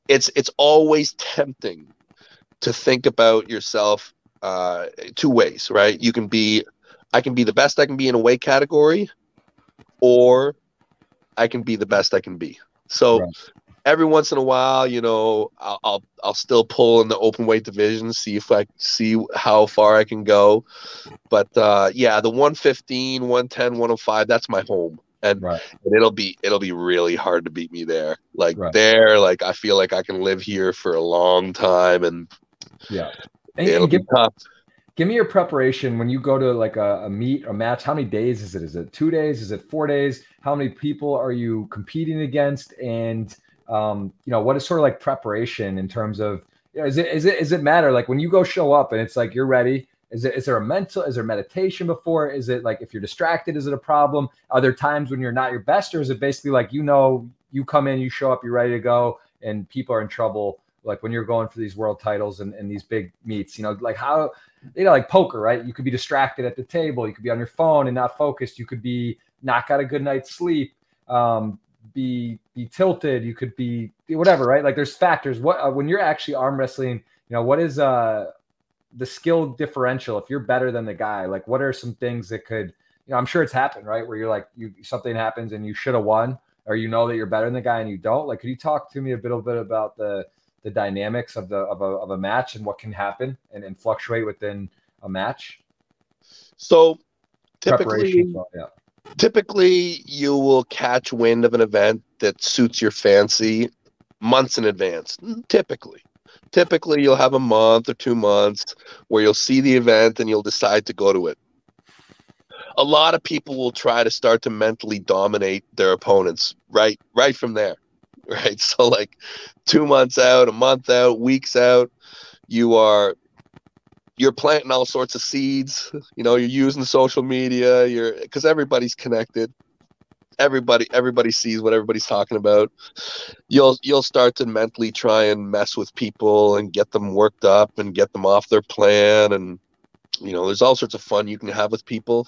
it's it's always tempting to think about yourself uh two ways right? You can be i can be the best i can be in a weight category or i can be the best i can be. So right every once in a while, you know, I'll, I'll, I'll still pull in the open weight division, see if I see how far I can go. But uh, yeah, the 115, 110, 105, that's my home. And, right. and it'll be it'll be really hard to beat me there. Like right. there, like I feel like I can live here for a long time, and yeah, and, it'll and give, be tough. Give me your preparation when you go to like a, a meet, a match. How many days is it? Is it two days? Is it four days? How many people are you competing against? And um, you know, what is sort of like preparation in terms of, you know, is it, is it, is it matter? Like when you go show up and it's like, you're ready. Is it, is there a mental, is there meditation before? Is it like, if you're distracted, is it a problem? Are there times when you're not your best or is it basically like, you know, you come in, you show up, you're ready to go and people are in trouble. Like when you're going for these world titles and, and these big meets, you know, like how, you know, like poker, right? You could be distracted at the table. You could be on your phone and not focused. You could be not got a good night's sleep. Um, be be tilted you could be whatever right like there's factors what uh, when you're actually arm wrestling you know what is uh the skill differential if you're better than the guy like what are some things that could you know i'm sure it's happened right where you're like you something happens and you should have won or you know that you're better than the guy and you don't. Like, could you talk to me a little bit about the the dynamics of the of a of a match and what can happen and, and fluctuate within a match? So typically, yeah. Typically you will catch wind of an event that suits your fancy months in advance. Typically, typically you'll have a month or two months where you'll see the event and you'll decide to go to it. A lot of people will try to start to mentally dominate their opponents right right from there. Right? So like 2 months out, a month out, weeks out, you are you're planting all sorts of seeds, you know, you're using social media, you're cuz everybody's connected. Everybody everybody sees what everybody's talking about. You'll you'll start to mentally try and mess with people and get them worked up and get them off their plan and you know there's all sorts of fun you can have with people.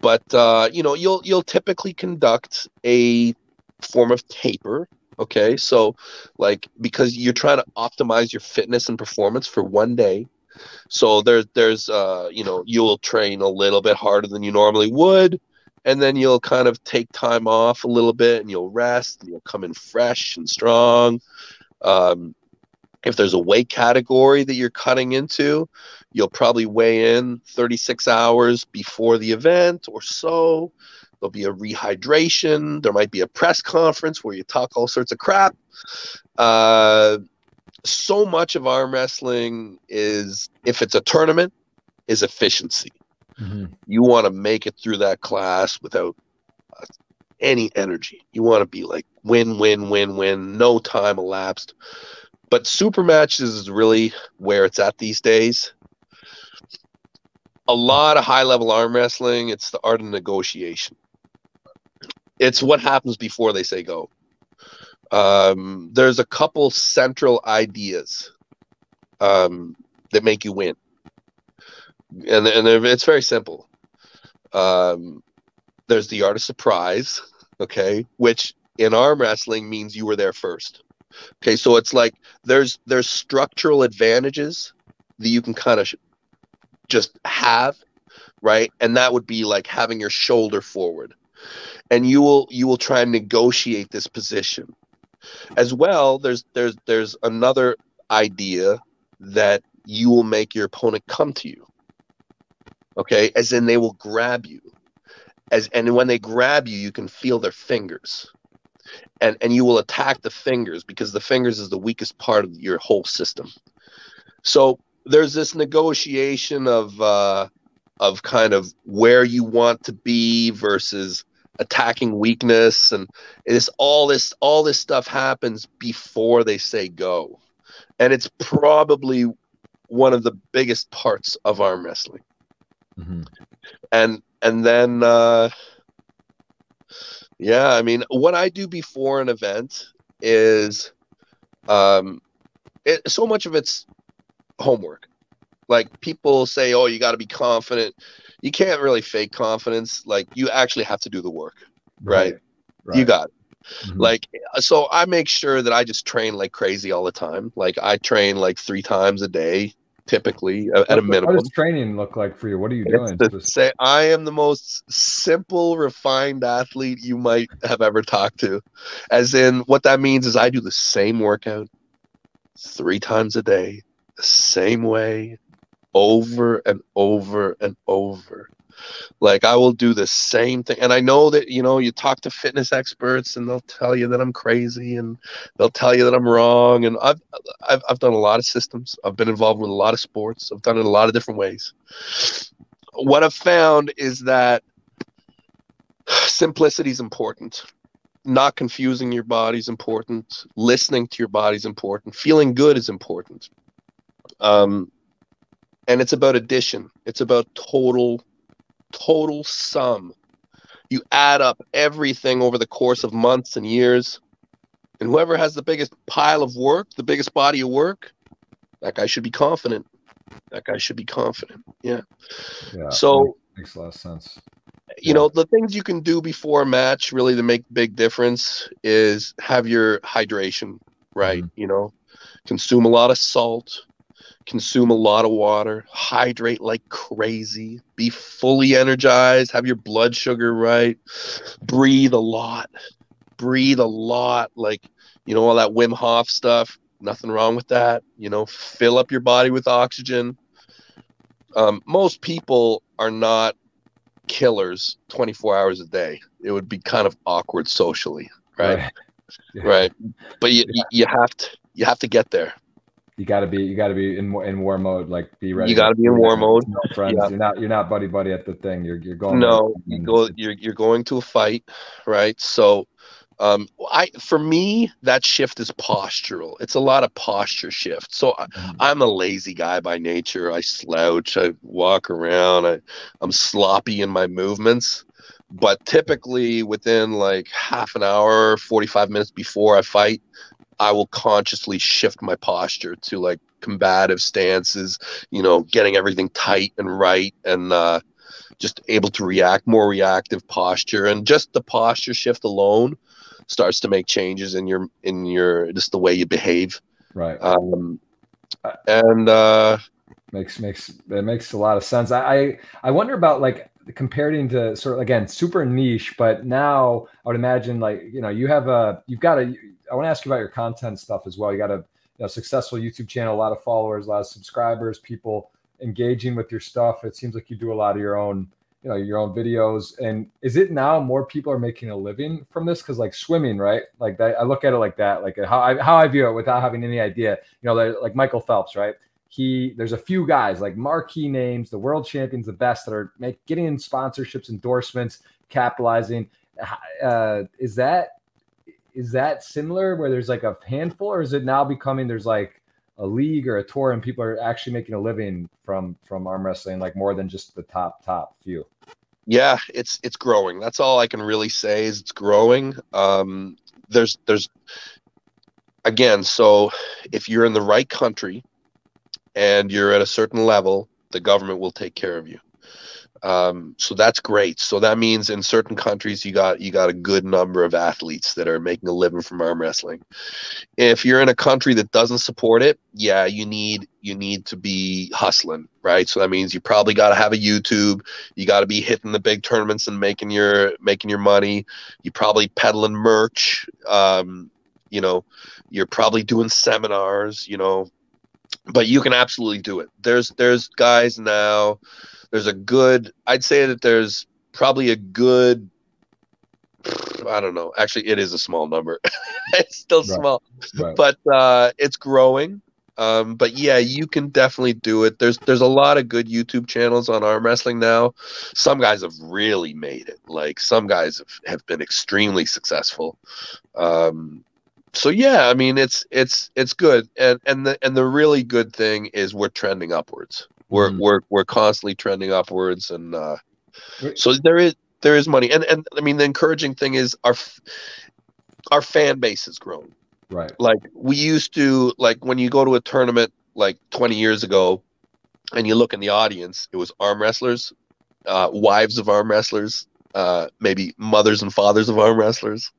But uh, you know you'll you'll typically conduct a form of taper okay? So like because you're trying to optimize your fitness and performance for one day so there's there's uh you know you'll train a little bit harder than you normally would and then you'll kind of take time off a little bit and you'll rest and you'll come in fresh and strong. Um, if there's a weight category that you're cutting into you'll probably weigh in 36 hours before the event or so. There'll be a rehydration. There might be a press conference where you talk all sorts of crap. Uh, so much of arm wrestling is if it's a tournament is efficiency Mm-hmm. You want to make it through that class without uh, any energy. You want to be like win, win, win, win, no time elapsed. But super matches is really where it's at these days. A lot of high level arm wrestling, it's the art of negotiation. It's what happens before they say go. Um, there's a couple central ideas um, that make you win and and it's very simple. Um, there's the art of surprise, okay, which in arm wrestling means you were there first. Okay, so it's like there's there's structural advantages that you can kind of sh- just have, right? And that would be like having your shoulder forward, and you will you will try and negotiate this position. As well, there's there's there's another idea that you will make your opponent come to you. Okay? As in they will grab you. As and when they grab you you can feel their fingers. And and you will attack the fingers because the fingers is the weakest part of your whole system. So there's this negotiation of uh of kind of where you want to be versus attacking weakness and this all this all this stuff happens before they say go and it's probably one of the biggest parts of arm wrestling Mm-hmm. And and then uh, yeah, I mean, what I do before an event is um, it, so much of it's homework. Like people say, "Oh, you got to be confident." You can't really fake confidence. Like you actually have to do the work, right? right? right. You got it. Mm-hmm. Like, so I make sure that I just train like crazy all the time. Like, I train like three times a day, typically at, a minimum. What does training look like for you? What are you doing? To say I am the most simple, refined athlete you might have ever talked to. As in, what that means is I do the same workout three times a day, the same way, over and over and over. Like I will do the same thing. And I know that, you know, you talk to fitness experts and they'll tell you that I'm crazy and they'll tell you that I'm wrong. And I've, I've, I've done a lot of systems. I've been involved with a lot of sports. I've done it a lot of different ways. What I've found is that simplicity is important. Not confusing your body is important. Listening to your body is important. Feeling good is important. Um, and it's about addition. It's about total total sum. You add up everything over the course of months and years, and whoever has the biggest pile of work, the biggest body of work, that guy should be confident. That guy should be confident. Yeah. Yeah. So makes a lot of sense. You yeah. know, the things you can do before a match really to make big difference is have your hydration right. Mm-hmm. You know, consume a lot of salt, consume a lot of water, hydrate like crazy, be fully energized, have your blood sugar right, breathe a lot. breathe a lot, like you know all that Wim Hof stuff. Nothing wrong with that. You know, fill up your body with oxygen. Um, most people are not killers 24 hours a day. It would be kind of awkward socially, right? Right. Yeah. right. But you, yeah. you have to you have to get there you got to be you got to be in in war mode like be ready. You got to be in war mode. no friends. Yeah. you're not you're not buddy buddy at the thing. You're you're going no you go you're, you're going to a fight right? So um i for me that shift is postural. It's a lot of posture shift. So mm-hmm. I, i'm a lazy guy by nature. I slouch i walk around i i'm sloppy in my movements. But typically within like half an hour 45 minutes before i fight I will consciously shift my posture to like combative stances, you know, getting everything tight and right and uh, just able to react, more reactive posture. And just the posture shift alone starts to make changes in your, in your, just the way you behave. Right. Um, and, uh, makes, makes, it makes a lot of sense. I, I, I wonder about like, comparing to sort of again super niche but now i would imagine like you know you have a you've got a I want to ask you about your content stuff as well. You got a you know, successful YouTube channel, a lot of followers, a lot of subscribers, people engaging with your stuff. It seems like you do a lot of your own, you know, your own videos. And is it now more people are making a living from this? Because like swimming, right? Like that, I look at it like that, like how I how I view it without having any idea. You know, like Michael Phelps, right? He there's a few guys like marquee names, the world champions, the best that are make, getting in sponsorships, endorsements, capitalizing. Uh, is that is that similar where there's like a handful or is it now becoming there's like a league or a tour and people are actually making a living from from arm wrestling like more than just the top top few? Yeah it's it's growing. That's all i can really say is it's growing. Um there's there's again so if you're in the right country and you're at a certain level the government will take care of you um, so that's great. So that means in certain countries you got you got a good number of athletes that are making a living from arm wrestling. If you're in a country that doesn't support it, yeah, you need you need to be hustling, right? So that means you probably got to have a YouTube. You got to be hitting the big tournaments and making your making your money. You probably peddling merch. Um, you know, you're probably doing seminars. You know, but you can absolutely do it. There's there's guys now there's a good i'd say that there's probably a good i don't know. Actually it is a small number. It's still right. small. Right. but uh, it's growing. Um, but yeah you can definitely do it. There's there's a lot of good youtube channels on arm wrestling now. Some guys have really made it. Like some guys have, have been extremely successful. Um, so yeah i mean it's it's it's good and and the and the really good thing is we're trending upwards we're mm. we're we're constantly trending upwards, and uh, so there is there is money, and and I mean the encouraging thing is our our fan base has grown. Right. Like we used to, like when you go to a tournament like 20 years ago, and you look in the audience, it was arm wrestlers, uh, wives of arm wrestlers, uh, maybe mothers and fathers of arm wrestlers,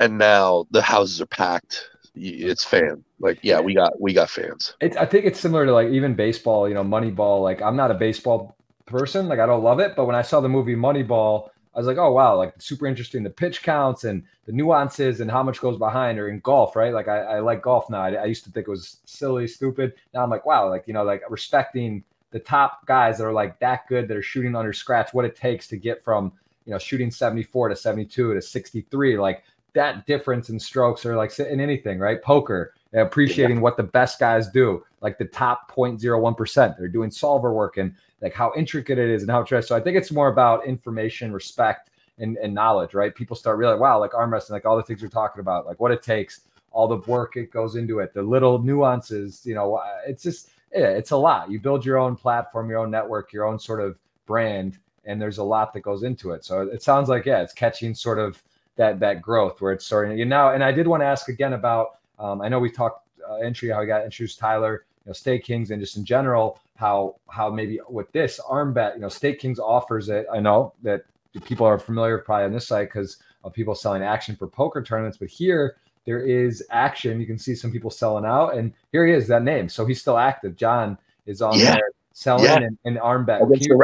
and now the houses are packed it's fan. Like, yeah, we got we got fans. It's, I think it's similar to like even baseball. You know, Moneyball. Like, I'm not a baseball person. Like, I don't love it, but when I saw the movie Moneyball, I was like, oh wow, like super interesting. The pitch counts and the nuances and how much goes behind. Or in golf, right? Like, I, I like golf now. I, I used to think it was silly, stupid. Now I'm like, wow, like you know, like respecting the top guys that are like that good that are shooting under scratch. What it takes to get from you know shooting 74 to 72 to 63 like that difference in strokes or like in anything, right? Poker, appreciating yeah. what the best guys do, like the top 0.01%. They're doing solver work and like how intricate it is and how it's so I think it's more about information, respect, and, and knowledge, right? People start realizing, wow, like arm wrestling, like all the things we're talking about, like what it takes, all the work it goes into it, the little nuances, you know, uh, it's just yeah, it's a lot. You build your own platform, your own network, your own sort of brand, and there's a lot that goes into it. So it sounds like, yeah, it's catching sort of that that growth where it's starting. You know, and I did want to ask again about. Um, I know we talked uh, entry how we got introduced Tyler, you know, StakeKings, and just in general how how maybe with this arm bet, you know, StakeKings offers it. I know that people are familiar probably on this site because of people selling action for poker tournaments, but here there is action. You can see some people selling out, and here he is, that name. So he's still active. John is on yeah. there selling yeah. and, and arm bet. Against you,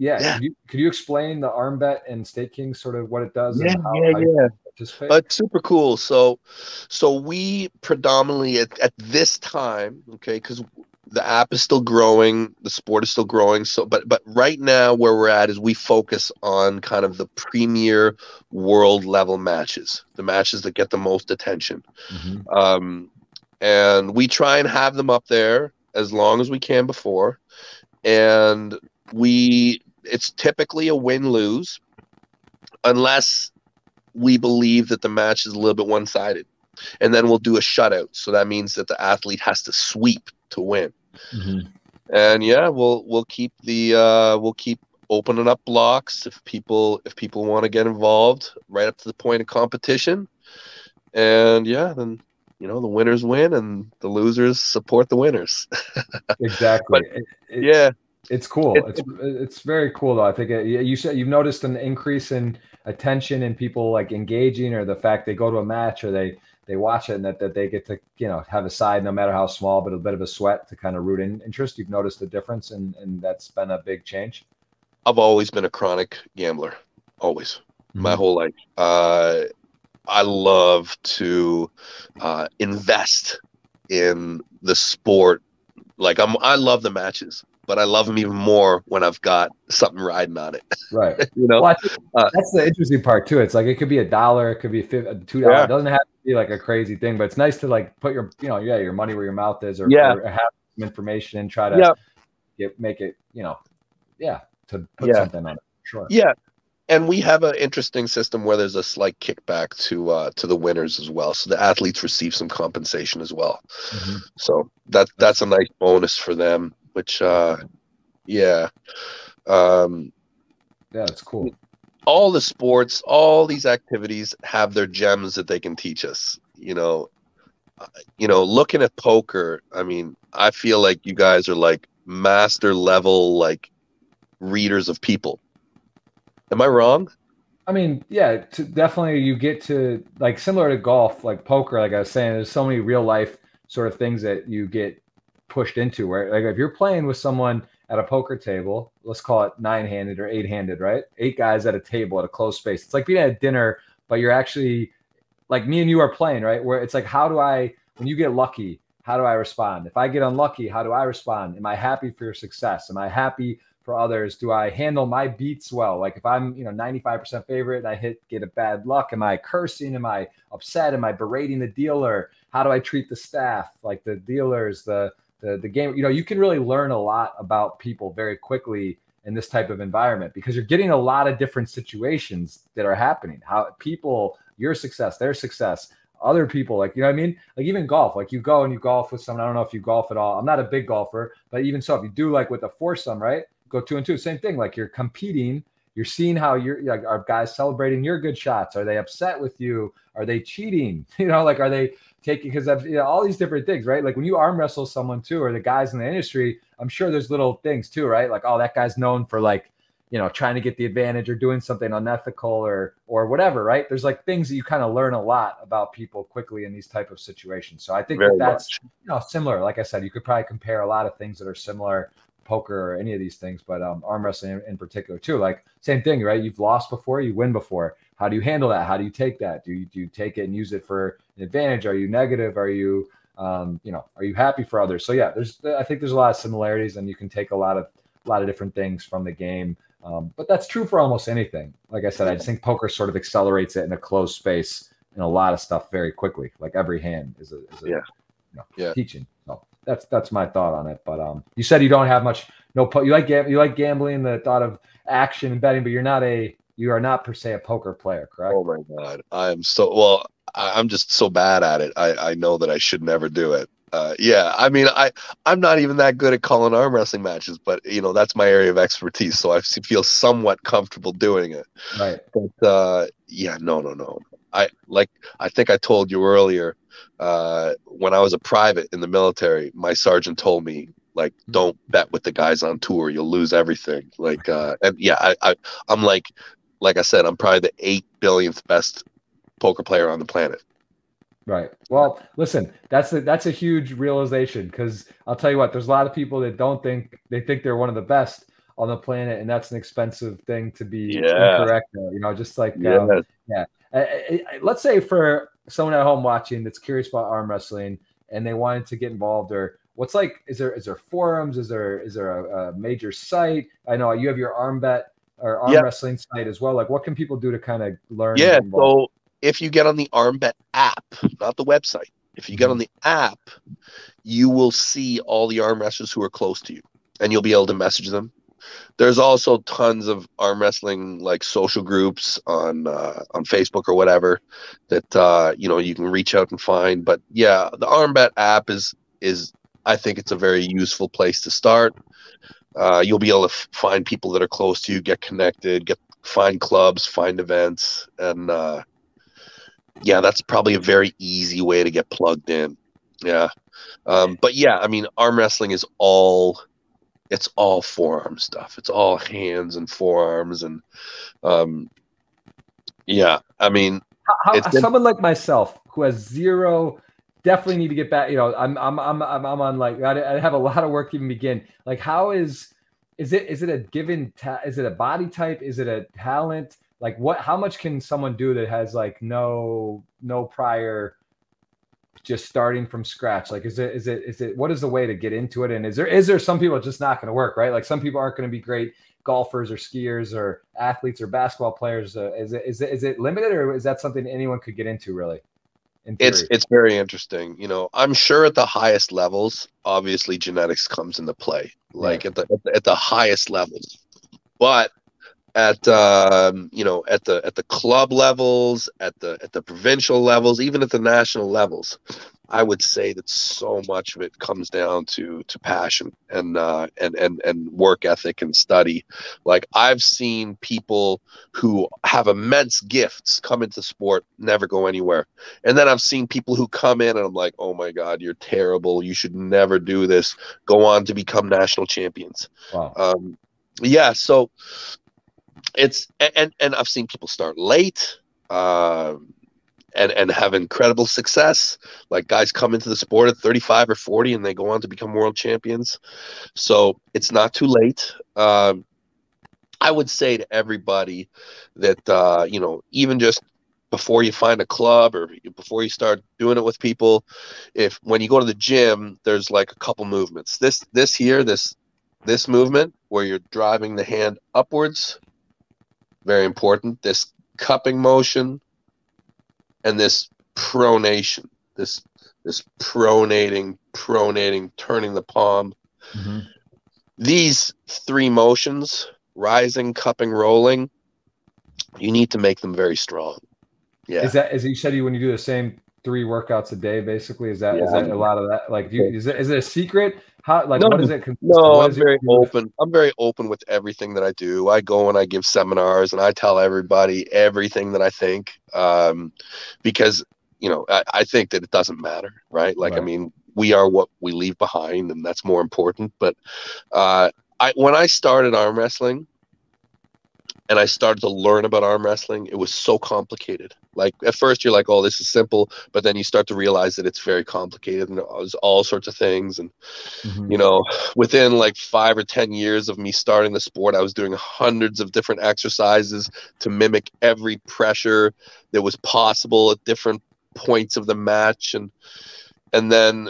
yeah. yeah. Could, you, could you explain the arm bet and StakeKing sort of what it does? Yeah, yeah, yeah. participate? Uh, super cool. So, so we predominantly at, at this time, okay, because the app is still growing, the sport is still growing. So, but but right now where we're at is we focus on kind of the premier world level matches, the matches that get the most attention, mm-hmm. um, and we try and have them up there as long as we can before, and we it's typically a win lose, unless we believe that the match is a little bit one sided. And then we'll do a shutout. So that means that the athlete has to sweep to win. Mm-hmm. And yeah, we'll we'll keep the uh, we'll keep opening up blocks if people if people want to get involved right up to the point of competition. And yeah, then you know the winners win and the losers support the winners. exactly. but, yeah, it's cool. It's it's very cool though. I think it, you said you've noticed an increase in attention and people like engaging, or the fact they go to a match or they they watch it and that, that they get to you know have a side no matter how small but a bit of a sweat to kind of root in interest. You've noticed the difference and and that's been a big change? I've always been a chronic gambler. Always. Mm-hmm. my whole life. Uh, i love to uh, invest in the sport. Like i'm i love the matches but I love them even more when I've got something riding on it. Right. you know, well, uh, that's the interesting part too. It's like it could be a dollar, it could be two dollars. Yeah. It doesn't have to be like a crazy thing, but it's nice to like put your, you know, yeah, your money where your mouth is, or, yeah. or have some information and try to yeah. get make it, you know, yeah, to put yeah. something on it. Sure. Yeah, and we have an interesting system where there's a slight kickback to uh, to the winners as well, so the athletes receive some compensation as well. Mm-hmm. So that that's a nice bonus for them which uh yeah um yeah it's cool. all the sports all these activities have their gems that they can teach us you know. You know looking at poker i mean i feel like you guys are like master level like readers of people. Am i wrong? I mean yeah to, definitely you get to like similar to golf like poker like i was saying there's so many real life sort of things that you get pushed into where like if you're playing with someone at a poker table, let's call it nine handed or eight handed, right? Eight guys at a table at a closed space. It's like being at dinner, but you're actually like me and you are playing, right? Where it's like, how do I, when you get lucky, how do I respond? If I get unlucky, how do I respond? Am I happy for your success? Am I happy for others? Do I handle my beats well? Like if I'm, you know, 95% favorite and I hit get a bad luck, am I cursing? Am I upset? Am I berating the dealer? How do I treat the staff? Like the dealers, the the the game you know you can really learn a lot about people very quickly in this type of environment because you're getting a lot of different situations that are happening. How people your success their success other people like you know i mean? Like even golf like you go and you golf with someone. I don't know if you golf at all. I'm not a big golfer but even so if you do like with a foursome right go two and two same thing. Like you're competing. You're seeing how you're like are guys celebrating your good shots? Are they upset with you are they cheating you know like are they taking because I've you know, all these different things, right? Like when you arm wrestle someone too, or the guys in the industry, I'm sure there's little things too, right? Like, oh, that guy's known for like, you know, trying to get the advantage or doing something unethical or or whatever, right? There's like things that you kind of learn a lot about people quickly in these type of situations. So I think that that's much. you know similar. Like I said, you could probably compare a lot of things that are similar poker or any of these things, but um, arm wrestling in, in particular too. Like same thing, right? You've lost before, you win before how do you handle that? How do you take that? Do you, do you take it and use it for an advantage? Are you negative? Are you, um, you know, are you happy for others? So yeah, there's, I think there's a lot of similarities and you can take a lot of, a lot of different things from the game. Um, but that's true for almost anything. Like I said, I just think poker sort of accelerates it in a closed space and a lot of stuff very quickly. Like every hand is a, is a yeah. You know, yeah. teaching. So that's that's my thought on it. But um, you said you don't have much. No, you like you like gambling, the thought of action and betting, but you're not a you are not per se a poker player, correct? Oh my god, I am so well. I'm just so bad at it. I I know that I should never do it. Uh, yeah, I mean, I I'm not even that good at calling arm wrestling matches, but you know that's my area of expertise, so I feel somewhat comfortable doing it. Right. But uh, yeah, no, no, no. I like I think I told you earlier. Uh, when I was a private in the military, my sergeant told me like don't bet with the guys on tour you'll lose everything like uh and yeah I, I i'm like like I said, I'm probably the eight billionth best poker player on the planet. Right. Well, listen, that's a, that's a huge realization because I'll tell you what, there's a lot of people that don't think they think they're one of the best, on the planet, and that's an expensive thing to be yeah. incorrect. You know, just like um, yeah. Uh, let's say for someone at home watching that's curious about arm wrestling and they wanted to get involved, or what's like, is there is there forums? Is there is there a, a major site? I know you have your arm bet or arm yep. wrestling site as well. Like, what can people do to kind of learn? Yeah, so if you get on the arm bet app, not the website, if you get mm-hmm. on the app, you will see all the arm wrestlers who are close to you, and you'll be able to message them. There's also tons of arm wrestling like social groups on uh, on Facebook or whatever that uh, you know you can reach out and find. But yeah, the ArmBet app is is I think it's a very useful place to start. Uh, you'll be able to f- find people that are close to you, get connected, get find clubs, find events, and uh, yeah, that's probably a very easy way to get plugged in. Yeah. Um, but yeah, I mean, arm wrestling is all it's all forearm stuff. It's all hands and forearms and um, yeah, I mean, how, how, someone like myself who has zero definitely need to get back. You know, I'm I'm I'm I'm, I'm on like I, I have a lot of work to even begin. Like, how is is it is it a given? Ta- is it a body type? Is it a talent? like what how much can someone do that has like no no prior just starting from scratch? Like is it is it is it what is the way to get into it? And is there is there some people just not going to work right? Like some people aren't going to be great golfers or skiers or athletes or basketball players. Uh, is it is it is it limited or is that something anyone could get into really in it's it's very interesting. You know i'm sure at the highest levels obviously genetics comes into play like at the, at the at the highest levels. But at um, you know at the at the club levels at the at the provincial levels even at the national levels i would say that so much of it comes down to to passion and uh, and and and work ethic and study. Like i've seen people who have immense gifts come into sport never go anywhere. And then i've seen people who come in and i'm like oh my god you're terrible. You should never do this. Go on to become national champions. Wow. um, yeah so it's and and I've seen people start late, um, and and have incredible success. Like guys come into the sport at 35 or 40, and they go on to become world champions. So it's not too late. Um, I would say to everybody that uh, you know, even just before you find a club or before you start doing it with people, if when you go to the gym, there's like a couple movements. This this here, this this movement where you're driving the hand upwards very important. This cupping motion and this pronation, this this pronating, pronating, turning the palm. Mm-hmm. These three motions, rising, cupping, rolling, you need to make them very strong. Yeah. Is that as you said you when you do the same three workouts a day, basically? Is that yeah. is that a lot of that? Like, you, is it is it a secret? How like no, what is it? No, I'm very open. I'm very open with everything that I do. I go and I give seminars and I tell everybody everything that I think, um, because you know I, I think that it doesn't matter, right? Like right. I mean, we are what we leave behind, and that's more important. But uh, I when I started arm wrestling, and I started to learn about arm wrestling, it was so complicated. Like at first you're like, oh, this is simple, but then you start to realize that it's very complicated and there's all sorts of things. And mm-hmm. you know, within like five or ten years of me starting the sport, I was doing hundreds of different exercises to mimic every pressure that was possible at different points of the match. And and then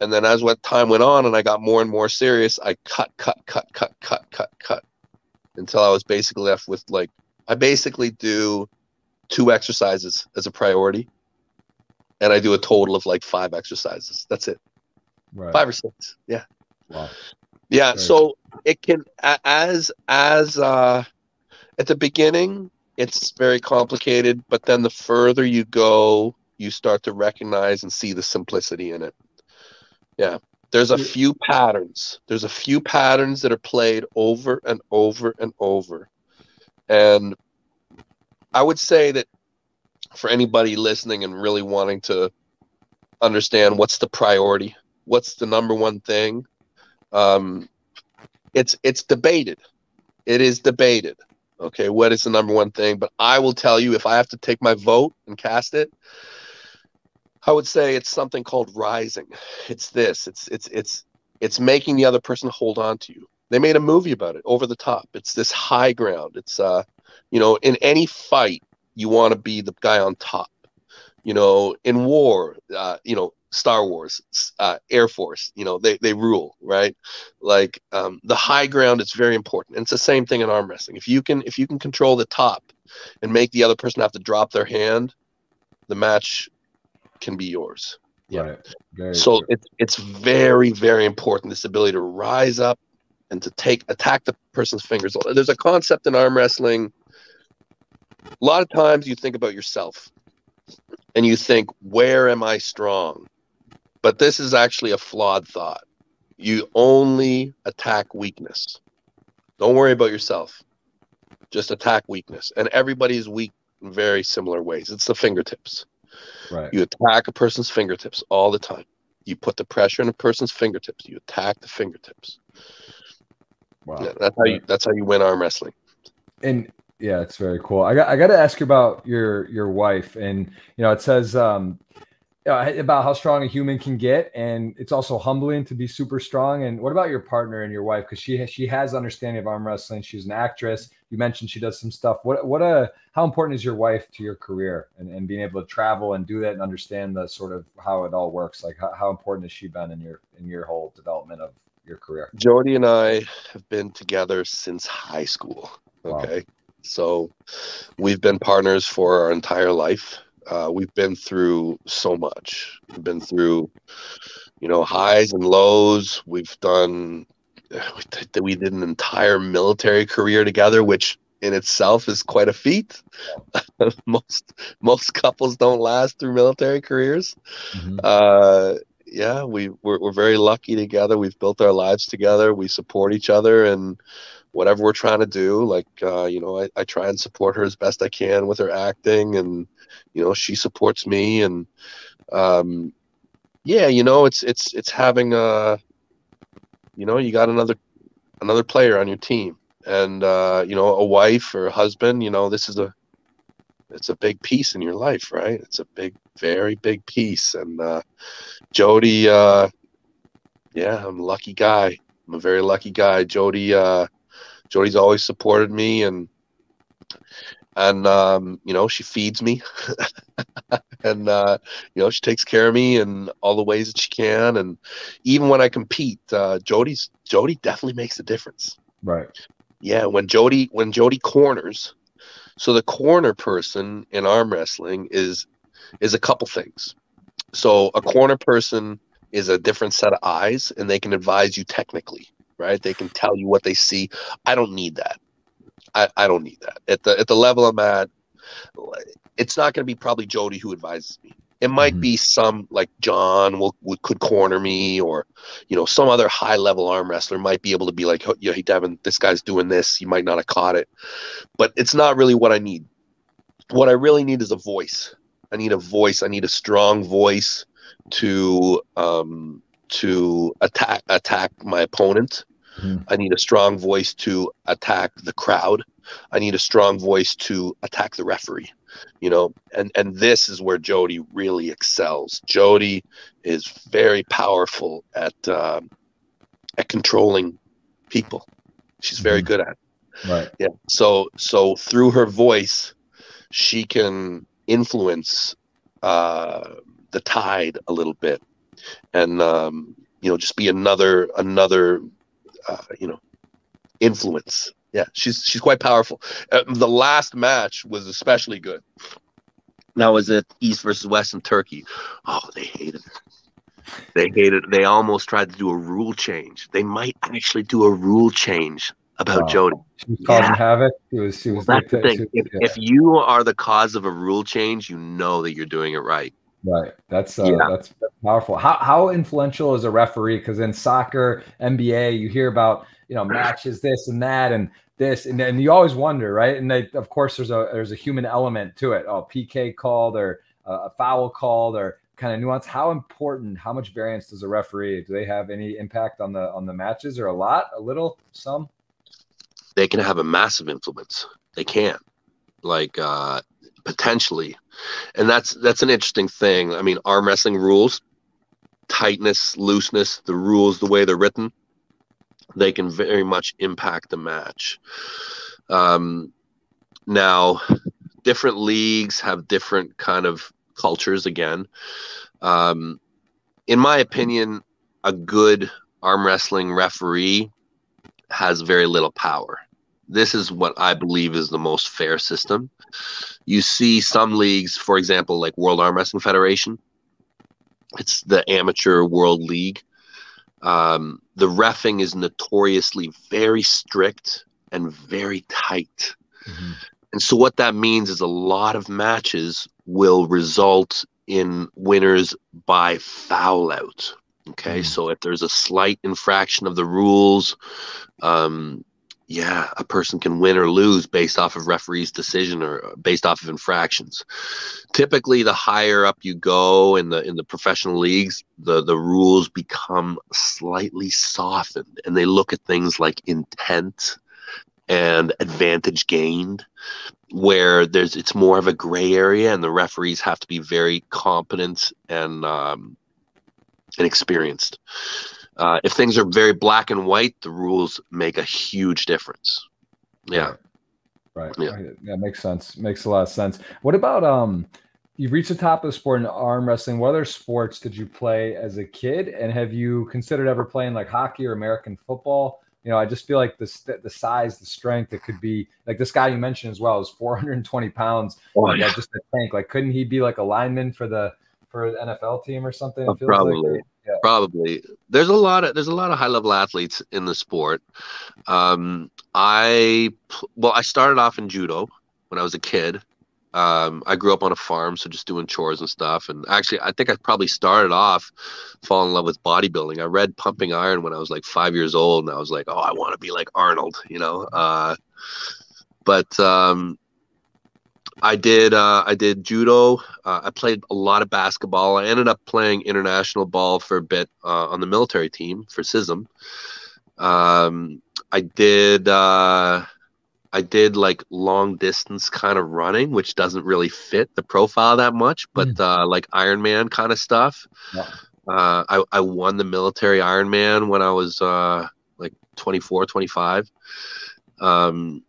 and then as what time went on and I got more and more serious, I cut, cut, cut, cut, cut, cut, cut until I was basically left with like I basically do two exercises as a priority, and I do a total of like five exercises. That's it, right. five or six. Yeah, wow. yeah. Very so it can as as uh, at the beginning it's very complicated, but then the further you go, you start to recognize and see the simplicity in it. Yeah there's a few patterns. There's a few patterns that are played over and over and over. And I would say that for anybody listening and really wanting to understand what's the priority, what's the number one thing, um, it's it's debated. It is debated. Okay, what is the number one thing? But I will tell you, if I have to take my vote and cast it, I would say it's something called rising. It's this. It's it's it's it's making the other person hold on to you. They made a movie about it, Over the Top. It's this high ground. It's uh, you know, in any fight, you want to be the guy on top. You know, in war, uh, you know, Star Wars, uh, Air Force, you know, they, they rule, right? Like um, the high ground is very important. And it's the same thing in arm wrestling. If you can if you can control the top and make the other person have to drop their hand, the match can be yours. Yeah. Right. so true. it's it's very very important this ability to rise up and to take attack the person's fingers. There's a concept in arm wrestling. A lot of times you think about yourself and you think, where am I strong? But this is actually a flawed thought. You only attack weakness. Don't worry about yourself. Just attack weakness. And everybody's weak in very similar ways. It's the fingertips. Right. You attack a person's fingertips all the time. You put the pressure on a person's fingertips. You attack the fingertips. Wow. Yeah, that's how you that's how you win arm wrestling. And yeah, it's very cool. I got I got to ask you about your your wife, and you know it says um, uh, about how strong a human can get, and it's also humbling to be super strong. And what about your partner and your wife? Because she has, she has understanding of arm wrestling. She's an actress. You mentioned she does some stuff. What what a how important is your wife to your career and, and being able to travel and do that and understand the sort of how it all works? Like how, how important has she been in your in your whole development of your career? Jody and I have been together since high school. Okay. Wow. So we've been partners for our entire life uh, we've been through so much. We've been through, you know, highs and lows. We've done, we did an entire military career together, which in itself is quite a feat. most most couples don't last through military careers. Mm-hmm. Uh, yeah, we we're, we're very lucky together. We've built our lives together. We support each other, and whatever we're trying to do, like uh, you know, I, I try and support her as best I can with her acting and you know she supports me and um yeah you know it's it's it's having a you know you got another another player on your team and uh you know a wife or a husband you know this is a it's a big piece in your life right? It's a big very big piece and uh jody uh yeah i'm a lucky guy. I'm a very lucky guy. Jody jody's always supported me and and um, you know she feeds me. And uh, you know she takes care of me in all the ways that she can. And even when i compete uh, jody's jody definitely makes a difference. Right. Yeah when jody when jody corners so the corner person in arm wrestling is is a couple things. So a corner person is a different set of eyes and they can advise you technically right they can tell you what they see i don't need that I, I don't need that at the at the level I'm at. It's not going to be probably Jody who advises me. It might mm-hmm. be some like John will, will, could corner me, or you know some other high level arm wrestler might be able to be like, oh, hey Devon, this guy's doing this. You might not have caught it, but it's not really what I need. What I really need is a voice. I need a voice. I need a strong voice to um, to attack attack my opponent Mm. I need a strong voice to attack the crowd. I need a strong voice to attack the referee. You know, and and this is where Jody really excels. Jody is very powerful at uh, at controlling people. She's very mm-hmm. good at. It. Right. Yeah. So so through her voice, she can influence uh, the tide a little bit, and um, you know just be another another uh, you know, influence. Yeah, she's she's quite powerful. Uh, the last match was especially good. Now was it East versus West in Turkey? Oh, they hated her. They hated. They almost tried to do a rule change. They might actually do a rule change about Jody. She was causing yeah. havoc. It was. She was. Well, that's the thing. If, yeah. if you are the cause of a rule change, you know that you're doing it right. Right. That's uh, yeah. that's, powerful. How how influential is a referee? Because in soccer, NBA, you hear about you know matches this and that and this and then you always wonder, right? And they, of course, there's a there's a human element to it. Oh, PK called or a foul called or kind of nuance. How important? How much variance does a referee? Do they have any impact on the on the matches or a lot, a little, some? They can have a massive influence. They can, like uh, potentially and that's that's an interesting thing. I mean, arm wrestling rules, tightness, looseness, the rules, the way they're written. they can very much impact the match. Um, now, different leagues have different kind of cultures. Again, um, in my opinion, a good arm wrestling referee has very little power. This is what I believe is the most fair system. You see some leagues, for example, like World Arm Wrestling Federation. It's the amateur world league. Um, the refing is notoriously very strict and very tight. Mm-hmm. And so, what that means is a lot of matches will result in winners by foul out. Okay, mm-hmm. so if there's a slight infraction of the rules, um, yeah, a person can win or lose based off of referee's decision or uh, based off of infractions. Typically, the higher up you go in the in the professional leagues, the the rules become slightly softened, and they look at things like intent and advantage gained, where there's it's more of a gray area, and the referees have to be very competent and um, and experienced. Uh, if things are very black and white, the rules make a huge difference. Yeah. Right. Yeah. That makes sense. Makes a lot of sense. What about um you've reached the top of the sport in arm wrestling. What other sports did you play as a kid? And have you considered ever playing like hockey or American football? You know, I just feel like the the size, the strength, it could be like this guy you mentioned as well is 420 pounds. Oh, like, yeah. Just a tank. Like, couldn't he be like a lineman for the for an NFL team or something? probably. Like? Yeah. Probably. There's a lot of there's a lot of high level athletes in the sport. Um, I well, I started off in judo when I was a kid. Um, I grew up on a farm, so just doing chores and stuff. And actually, I think I probably started off falling in love with bodybuilding. I read Pumping Iron when I was like five years old, and I was like, oh, I want to be like Arnold, you know. Uh, but um, I did. Uh, I did judo. Uh, I played a lot of basketball. I ended up playing international ball for a bit uh, on the military team for CISM. Um, I did. Uh, I did like long distance kind of running, which doesn't really fit the profile that much, but mm. like Ironman kind of stuff. Yeah. Uh, I, I won the military Ironman when I was like 24, 25. Um,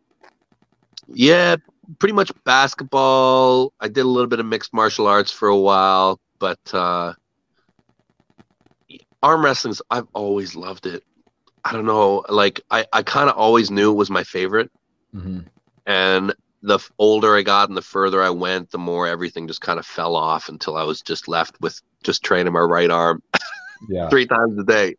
yeah, pretty much basketball. I did a little bit of mixed martial arts for a while, but uh, arm wrestling, I've always loved it. I don't know, like I, I kind of always knew it was my favorite. Mm-hmm. And the older I got and the further I went, the more everything just kind of fell off until I was just left with just training my right arm yeah. three times a day.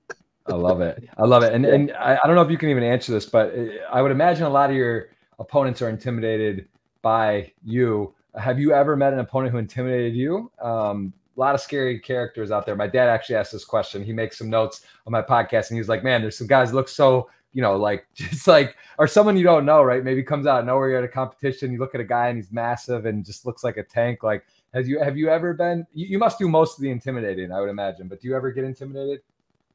I love it. I love it. And and I, I don't know if you can even answer this, but uh, I would imagine a lot of your opponents are intimidated by you. Have you ever met an opponent who intimidated you? Um, a lot of scary characters out there. My dad actually asked this question. He makes some notes on my podcast, and he's like, "Man, there's some guys look so." You know, like just like, or someone you don't know, right? Maybe comes out of nowhere. You're at a competition. You look at a guy and he's massive and just looks like a tank. Like, have you have you ever been? You, you must do most of the intimidating, I would imagine. But do you ever get intimidated,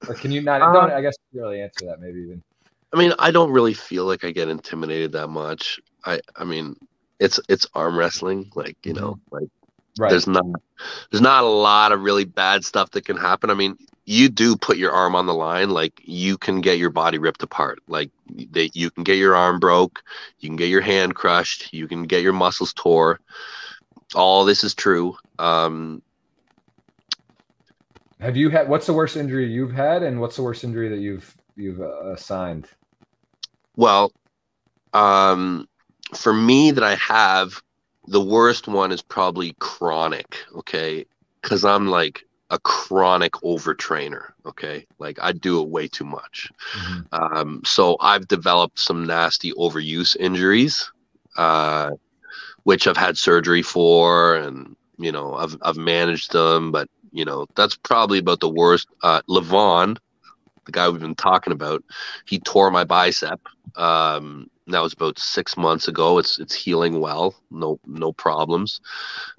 or can you not? Um, I guess you really answer that maybe even. I mean, I don't really feel like I get intimidated that much. I I mean, it's it's arm wrestling like you know mm-hmm. like right. there's not there's not a lot of really bad stuff that can happen. I mean you do put your arm on the line like you can get your body ripped apart. Like they, you can get your arm broke you can get your hand crushed you can get your muscles tore. All this is true. Um have you had what's the worst injury you've had and what's the worst injury that you've you've uh, assigned? Well um for me that I have, the worst one is probably chronic. Okay, because I'm like a chronic overtrainer. Okay, like I do it way too much. Mm-hmm. Um, so I've developed some nasty overuse injuries, uh, which I've had surgery for, and you know I've I've managed them, but you know that's probably about the worst. Uh, Levan, the guy we've been talking about, he tore my bicep. Um, that was about six months ago. It's it's healing well. No no problems.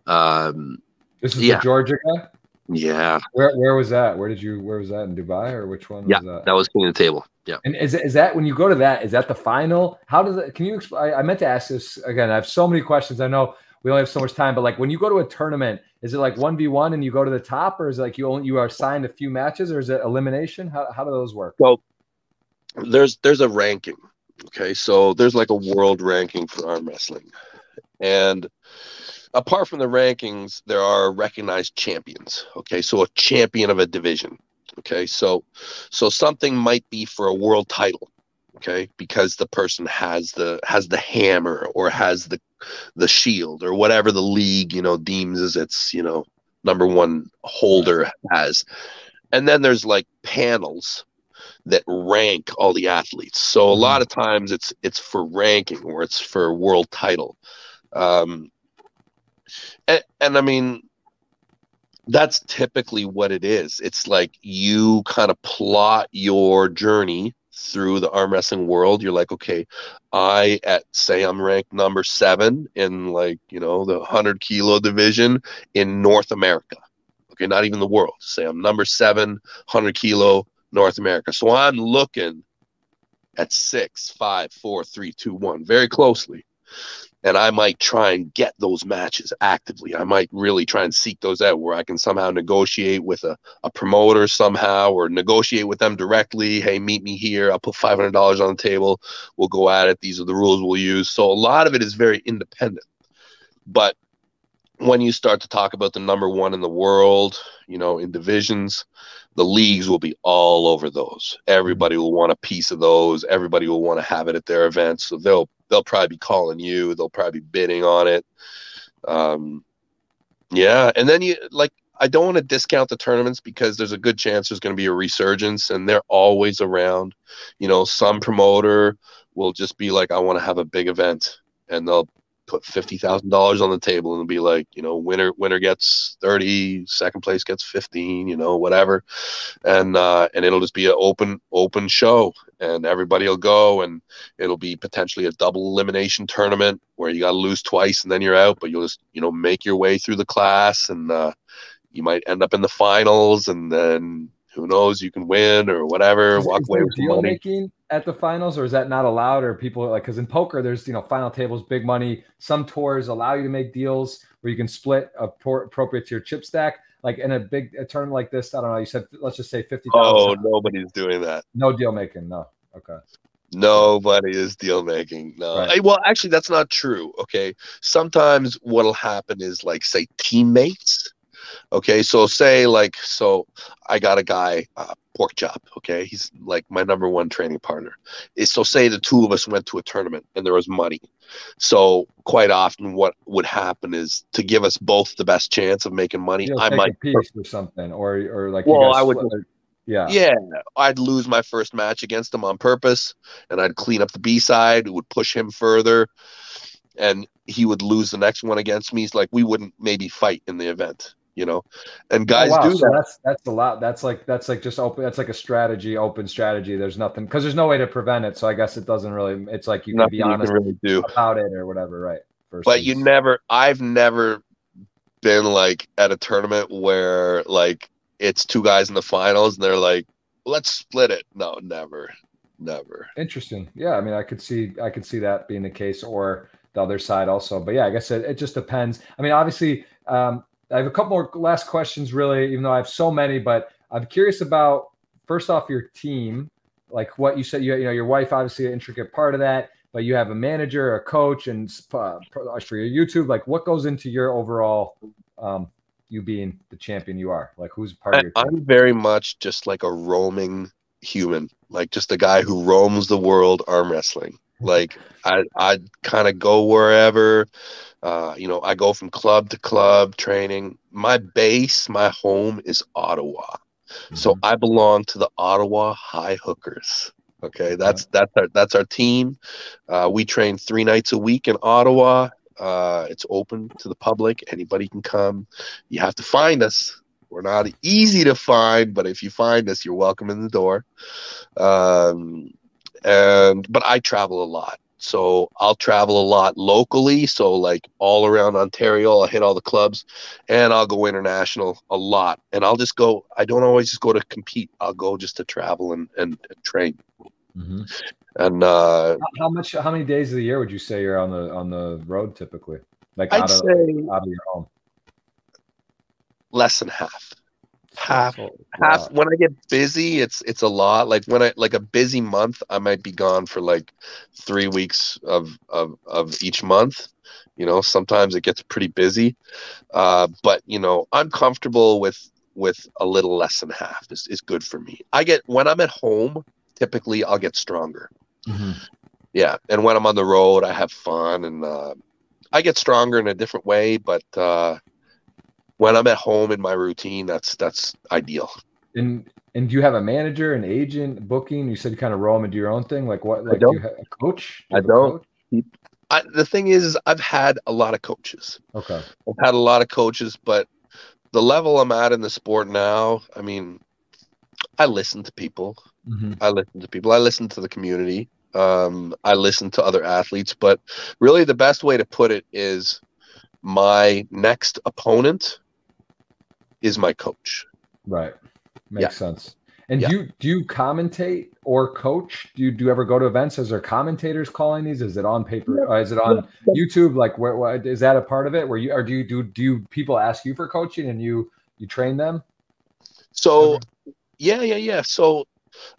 Um, this is yeah. the Georgia guy. Yeah. Where where was that? Where did you where was that in Dubai or which one? Yeah, was that? that was King of the Table. Yeah. And is is that when you go to that? Is that the final? How does it? Can you? I, I meant to ask this again. I have so many questions. I know we only have so much time, but like when you go to a tournament, is it like one v one and you go to the top, or is it like you only you are assigned a few matches, or is it elimination? How how do those work? So there's there's a ranking. Okay, so there's like a world ranking for arm wrestling, and apart from the rankings, there are recognized champions. Okay, so a champion of a division. Okay, so so something might be for a world title. Okay, because the person has the has the hammer or has the the shield or whatever the league you know deems as its you know number one holder has. And then there's like panels that rank all the athletes. So a mm-hmm. lot of times it's it's for ranking or it's for world title. Um, and, and I mean that's typically what it is. It's like you kind of plot your journey through the arm wrestling world. You're like, okay, I at say I'm ranked number seven in like you know the hundred kilo division in North America. Okay, not even the world. Say I'm number seven, hundred kilo North America. So I'm looking at six, five, four, three, two, one very closely and I might try and get those matches actively. I might really try and seek those out where I can somehow negotiate with a, a promoter somehow or negotiate with them directly. Hey, meet me here. I'll put $500 on the table. We'll go at it. These are the rules we'll use. So a lot of it is very independent. But when you start to talk about the number one in the world, you know, in divisions, the leagues will be all over those. Everybody will want a piece of those. Everybody will want to have it at their events. So they'll they'll probably be calling you. They'll probably be bidding on it. Um, yeah, and then you like I don't want to discount the tournaments because there's a good chance there's going to be a resurgence, and they're always around. You know, some promoter will just be like, I want to have a big event, and they'll put fifty thousand dollars on the table and it'll be like, you know, winner winner gets thirty, second place gets fifteen, you know, whatever, and uh, and it'll just be an open open show, and everybody will go, and it'll be potentially a double elimination tournament where you got to lose twice and then you're out, but you'll just you know make your way through the class, and uh, you might end up in the finals, and then who knows, you can win or whatever, is, walk is away with deal making at the finals, or is that not allowed? Or people like because in poker, there's you know final tables, big money. Some tours allow you to make deals where you can split appropriate to your chip stack. Like in a big a tournament like this, I don't know. You said let's just say fifty. Oh, nobody's doing that. No deal making. No. Okay. Nobody is deal making. No. Right. Well, actually, that's not true. Okay. Sometimes what'll happen is like, say, teammates Okay, so say like so I got a guy uh, pork chop. Okay, he's like my number one training partner. Is so say the two of us went to a tournament and there was money. So quite often, what would happen is to give us both the best chance of making money. I might piece or something, or or like well, I would. Yeah. Yeah. I'd lose my first match against him on purpose and I'd clean up the B side, would push him further, and he would lose the next one against me. It's like we wouldn't maybe fight in the event you know? And oh, guys oh, wow. do so that. that's that's a lot. That's like that's like just open that's like a strategy open strategy. There's nothing because there's no way to prevent it. So i guess it doesn't really it's like you nothing can be honest can really do. about it or whatever right Versus... but you never i've never been like at a tournament where like it's two guys in the finals and they're like let's split it. No never never. Interesting. Yeah i mean i could see i could see that being the case or the other side also. But yeah i guess it, it just depends. I mean obviously um, I have a couple more last questions, really, even though I have so many. But I'm curious about first off your team, like what you said. You, you know, your wife obviously an intricate part of that, but you have a manager, a coach, and uh, for your YouTube. Like, what goes into your overall, um, you being the champion you are? Like, who's part of your? Team? I'm very much just like a roaming human, like just a guy who roams the world arm wrestling. Like, I I kind of go wherever. Uh, you know, I go from club to club training. My base, my home is Ottawa. Mm-hmm. So I belong to the Ottawa High Hookers. Okay, that's that's our that's our team. Uh, we train three nights a week in Ottawa. Uh, it's open to the public. Anybody can come. You have to find us. We're not easy to find, but if you find us, you're welcome in the door. Um, and but I travel a lot. So I'll travel a lot locally. So like all around Ontario, I'll hit all the clubs and I'll go international a lot. And I'll just go, I don't always just go to compete. I'll go just to travel and, and, and train. Mm-hmm. And uh, how much, how many days of the year would you say you're on the, on the road typically? Like I'd out of, say out of your home? Less than half. Half half when i get busy it's it's a lot. Like when i like a busy month i might be gone for like three weeks of of, of each month. You know sometimes it gets pretty busy. Uh, but you know i'm comfortable with with a little less than half is, is good for me. I get when i'm at home typically i'll get stronger. Mm-hmm. yeah and when i'm on the road i have fun and uh, i get stronger in a different way but uh, when I'm at home in my routine, that's that's ideal. And and do you have a manager, an agent, booking? You said you kind of roll them and do your own thing. Like what? Like do you have a coach? Do I don't. Coach? I, the thing is, is, I've had a lot of coaches. Okay. I've had a lot of coaches, but the level I'm at in the sport now, I mean, I listen to people. Mm-hmm. I listen to people. I listen to the community. Um, I listen to other athletes, but really the best way to put it is my next opponent is my coach. Right. Makes yeah. sense. And yeah. do you do you commentate or coach? Do you do you ever go to events? Is there commentators calling these? Is it on paper? Uh, is it on YouTube? Like where, where is that a part of it? Where you or do you do do you, people ask you for coaching and you you train them? So yeah, yeah, yeah. So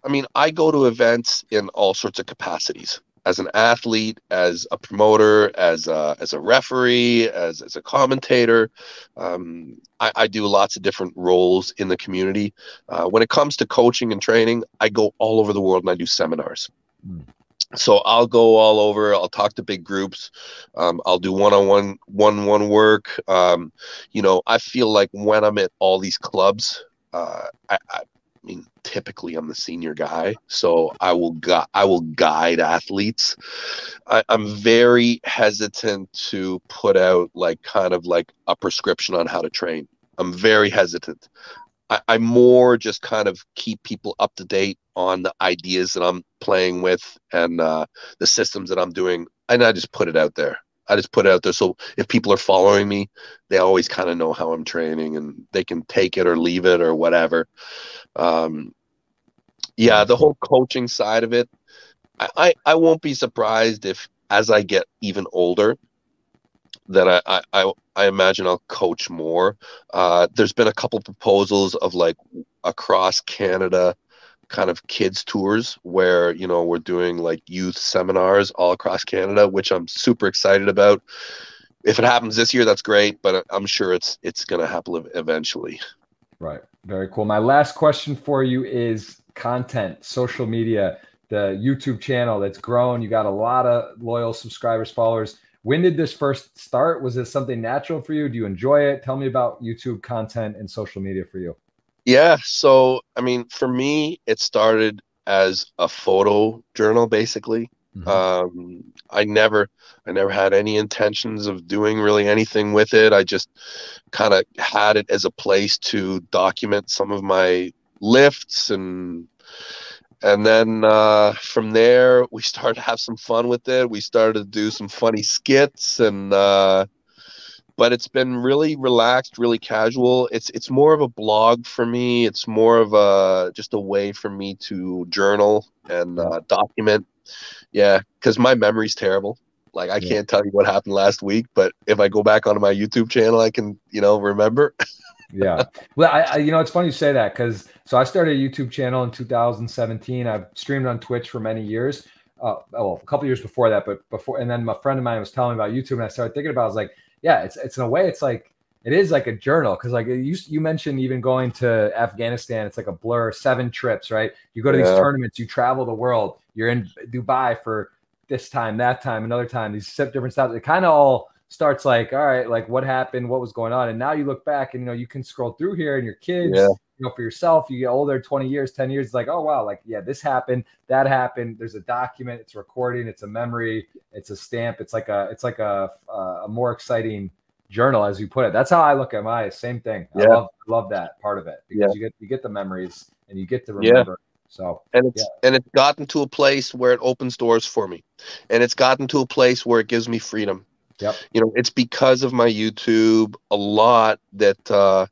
I mean, I go to events in all sorts of capacities as an athlete, as a promoter, as a, as a referee, as, as a commentator. Um, I, I, do lots of different roles in the community. Uh, when it comes to coaching and training, I go all over the world and I do seminars. Mm. So I'll go all over. I'll talk to big groups. Um, I'll do one-on-one, one-one work. Um, you know, I feel like when I'm at all these clubs, uh, I, I I mean, typically I'm the senior guy, so I will gu- I will guide athletes. I, I'm very hesitant to put out like kind of like a prescription on how to train. I'm very hesitant. I, I more just kind of keep people up to date on the ideas that I'm playing with and uh, the systems that I'm doing, and I just put it out there. I just put it out there so if people are following me, they always kind of know how I'm training and they can take it or leave it or whatever. Um, yeah, the whole coaching side of it, I, I, I won't be surprised if as I get even older, that I, I, I imagine I'll coach more. Uh, there's been a couple proposals of like across Canada kind of kids tours where you know we're doing like youth seminars all across Canada, which I'm super excited about. If it happens this year, that's great, but I'm sure it's it's going to happen eventually. Right. Very cool. My last question for you is content, social media, the YouTube channel that's grown. You got a lot of loyal subscribers, followers. When did this first start? Was this something natural for you? Do you enjoy it? Tell me about YouTube content and social media for you. Yeah. So, I mean, for me, it started as a photo journal, basically. Mm-hmm. Um, I never, I never had any intentions of doing really anything with it. I just kind of had it as a place to document some of my lifts and and then uh, from there we started to have some fun with it. We started to do some funny skits and uh, but it's been really relaxed, really casual. It's it's more of a blog for me. It's more of a just a way for me to journal and uh, document. Yeah, because my memory's terrible. Like I yeah. can't tell you what happened last week, but if I go back onto my YouTube channel, I can you know remember. yeah, well, I, I, you know it's funny you say that because so I started a YouTube channel in 2017. I've streamed on Twitch for many years. Uh, well, a couple years before that, but before, and then my friend of mine was telling me about YouTube, and I started thinking about. It, I was like, yeah, it's it's in a way it's like it is like a journal because like you you mentioned even going to Afghanistan, it's like a blur. Seven trips, right? You go to yeah. these tournaments, you travel the world. You're in Dubai for this time, that time, another time. These different stops. It kind of all starts like, all right, like what happened, what was going on, and now you look back and you know you can scroll through here and your kids. Yeah. You know, for yourself, you get older, 20 years, 10 years, it's like, oh wow, like yeah, this happened, that happened. There's a document, it's recording, it's a memory, it's a stamp, it's like a, it's like a, a more exciting journal, as you put it. That's how I look at my same thing. Yeah. I love, love that part of it because yeah. you get you get the memories and you get to remember. Yeah. So and it's yeah. and it's gotten to a place where it opens doors for me, and it's gotten to a place where it gives me freedom. Yep. You know, it's because of my YouTube a lot that uh,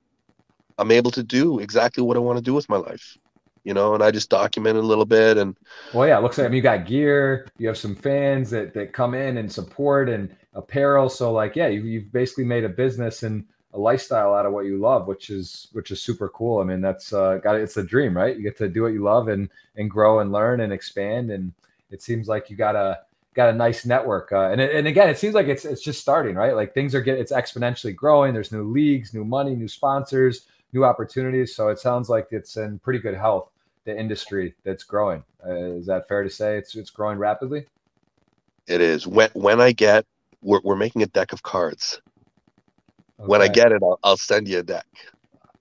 I'm able to do exactly what I want to do with my life you know, and I just document a little bit. And well, yeah, it looks like I mean, you got gear, you have some fans that that come in and support and apparel. So like, yeah, you, you've basically made a business and a lifestyle out of what you love, which is which is super cool. I mean, that's uh, got it's a dream, right? You get to do what you love and and grow and learn and expand. And it seems like you got a got a nice network. Uh, and and again, it seems like it's it's just starting, right? Like things are getting it's exponentially growing. There's new leagues, new money, new sponsors, new opportunities. So it sounds like it's in pretty good health. The industry that's growing. Uh, is that fair to say? It's it's growing rapidly. It is. When when I get we're, we're making a deck of cards Okay. When I get it, I'll, I'll, send you a deck.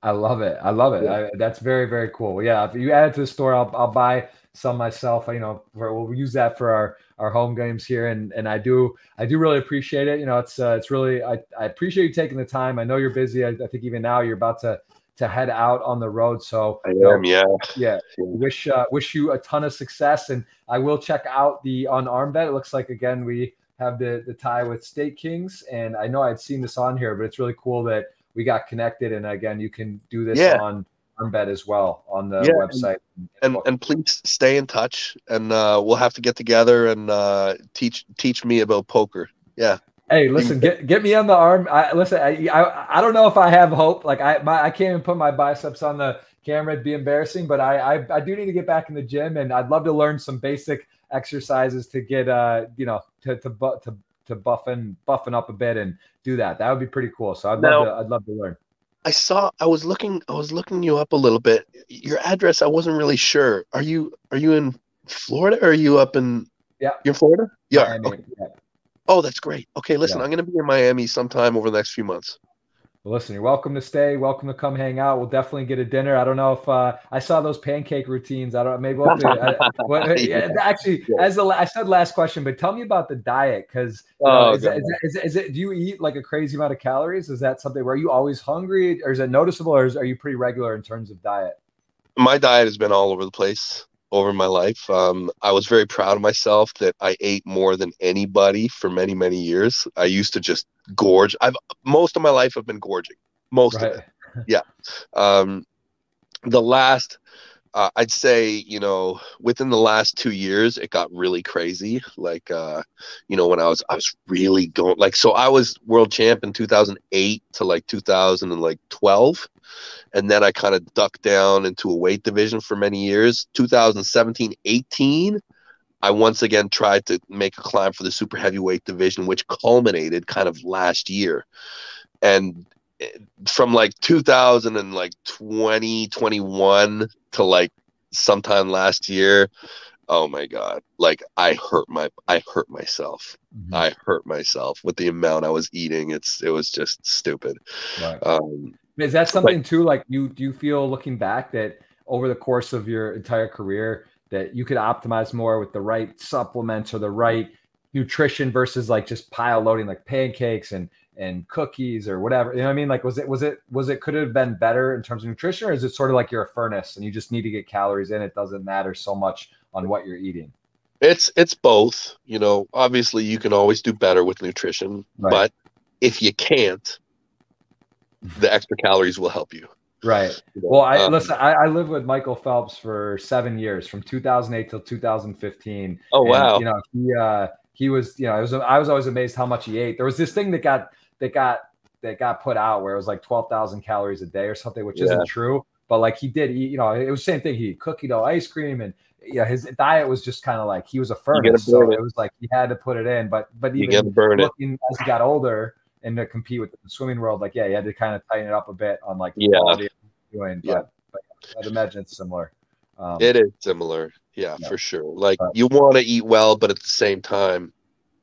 I love it. I love it. Yeah. I, that's very, very cool. Yeah. If you add it to the store, I'll, I'll buy some myself. You know, we'll use that for our, our home games here. And, and I do, I do really appreciate it. You know, it's, uh, it's really, I, I appreciate you taking the time. I know you're busy. I, I think even now you're about to, to head out on the road. So I am, yeah, yeah. Wish uh, wish you a ton of success, and I will check out the on arm bet. It looks like again we have the the tie with StakeKings, and I know I'd seen this on here, but it's really cool that we got connected. And again, you can do this yeah. on bet as well on the yeah, website. And, and, and please stay in touch, and uh, we'll have to get together and uh, teach teach me about poker. Yeah. Hey, listen, get get me on the arm. I, listen, I, I, I don't know if I have hope. Like I my, I can't even put my biceps on the camera. It'd be embarrassing, but I, I I do need to get back in the gym, and I'd love to learn some basic exercises to get uh you know to to to to buffing buffing up a bit and do that. That would be pretty cool. So I'd now, love to I'd love to learn. I saw I was looking I was looking you up a little bit. Your address I wasn't really sure. Are you are you in Florida or are you up in Yeah. You're in Florida? Yeah. Okay. yeah. Oh, that's great. Okay, listen, yeah. I'm going to be in Miami sometime over the next few months. Well, listen, you're welcome to stay. Welcome to come hang out. We'll definitely get a dinner. I don't know if uh, I saw those pancake routines. I don't. Maybe we'll to, uh, well, yeah, actually, as the I said last question, but tell me about the diet because oh, is, is, is, is, it? Do you eat like a crazy amount of calories? Is that something where you always hungry, or is it noticeable, or is, are you pretty regular in terms of diet? My diet has been all over the place over my life. Um, I was very proud of myself that I ate more than anybody for many, many years. I used to just gorge. I've most of my life I've been gorging. Most right. of it. Yeah. Um, the last uh, I'd say, you know, within the last two years, it got really crazy. Like, uh, you know, when I was, I was really going like, so I was world champ in 2008 to like 2012. And then I kind of ducked down into a weight division for many years. 2017, 18, I once again tried to make a climb for the super heavyweight division, which culminated kind of last year. And from like 2000 and like 2021 to like sometime last year oh my god like i hurt my i hurt myself mm-hmm. i hurt myself with the amount i was eating it's it was just stupid right. um is that something too like you do you feel looking back that over the course of your entire career that you could optimize more with the right supplements or the right nutrition versus like just pile loading like pancakes and and cookies or whatever. You know what I mean? Like, was it, was it, was it, could it have been better in terms of nutrition or is it sort of like you're a furnace and you just need to get calories in? It doesn't matter so much on what you're eating. It's, it's both, you know, obviously you can always do better with nutrition, right. but if you can't, the extra calories will help you. Right. Well, I um, listen. I, I lived with Michael Phelps for seven years, from 2008 till 2015. Oh wow! And, you know, he uh, he was, you know, I was I was always amazed how much he ate. There was this thing that got that got that got put out where it was like 12,000 calories a day or something, which yeah. isn't true. But like he did eat, you know, it was the same thing. He cookie dough ice cream and yeah, his diet was just kind of like he was a furnace. So it. it. was like he had to put it in. But but even looking it. as he got older and to compete with the swimming world, like yeah, you had to kind of tighten it up a bit on like yeah. doing. Yeah. But, but I'd imagine it's similar. Um, it is similar. Yeah, yeah. for sure. Like but, you want to eat well, but at the same time,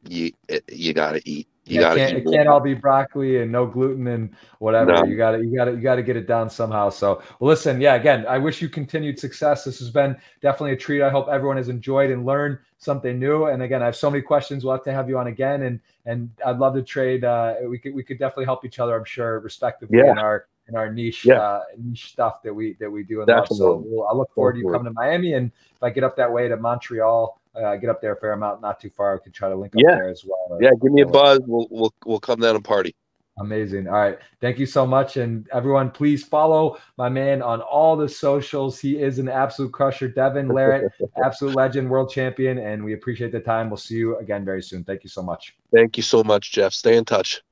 you you got to eat you yeah, can't, it can't all be broccoli and no gluten and whatever. No. You got to, you got to, you got to get it down somehow. So, well, listen, yeah, again, I wish you continued success. This has been definitely a treat. I hope everyone has enjoyed and learned something new. And again, I have so many questions. We'll have to have you on again, and and I'd love to trade. Uh, we could we could definitely help each other. I'm sure, respectively, yeah. in our in our niche yeah. uh, niche stuff that we that we do in love. So we'll, I look forward to you coming to Miami, and if I get up that way to Montreal uh, get up there a fair amount, not too far. We could try to link up yeah. there as well. Yeah, give me a buzz. We'll we'll we'll come down and party. Amazing. All right. Thank you so much. And everyone, please follow my man on all the socials. He is an absolute crusher. Devon Larratt, absolute legend, world champion. And we appreciate the time. We'll see you again very soon. Thank you so much. Thank you so much, Jeff. Stay in touch.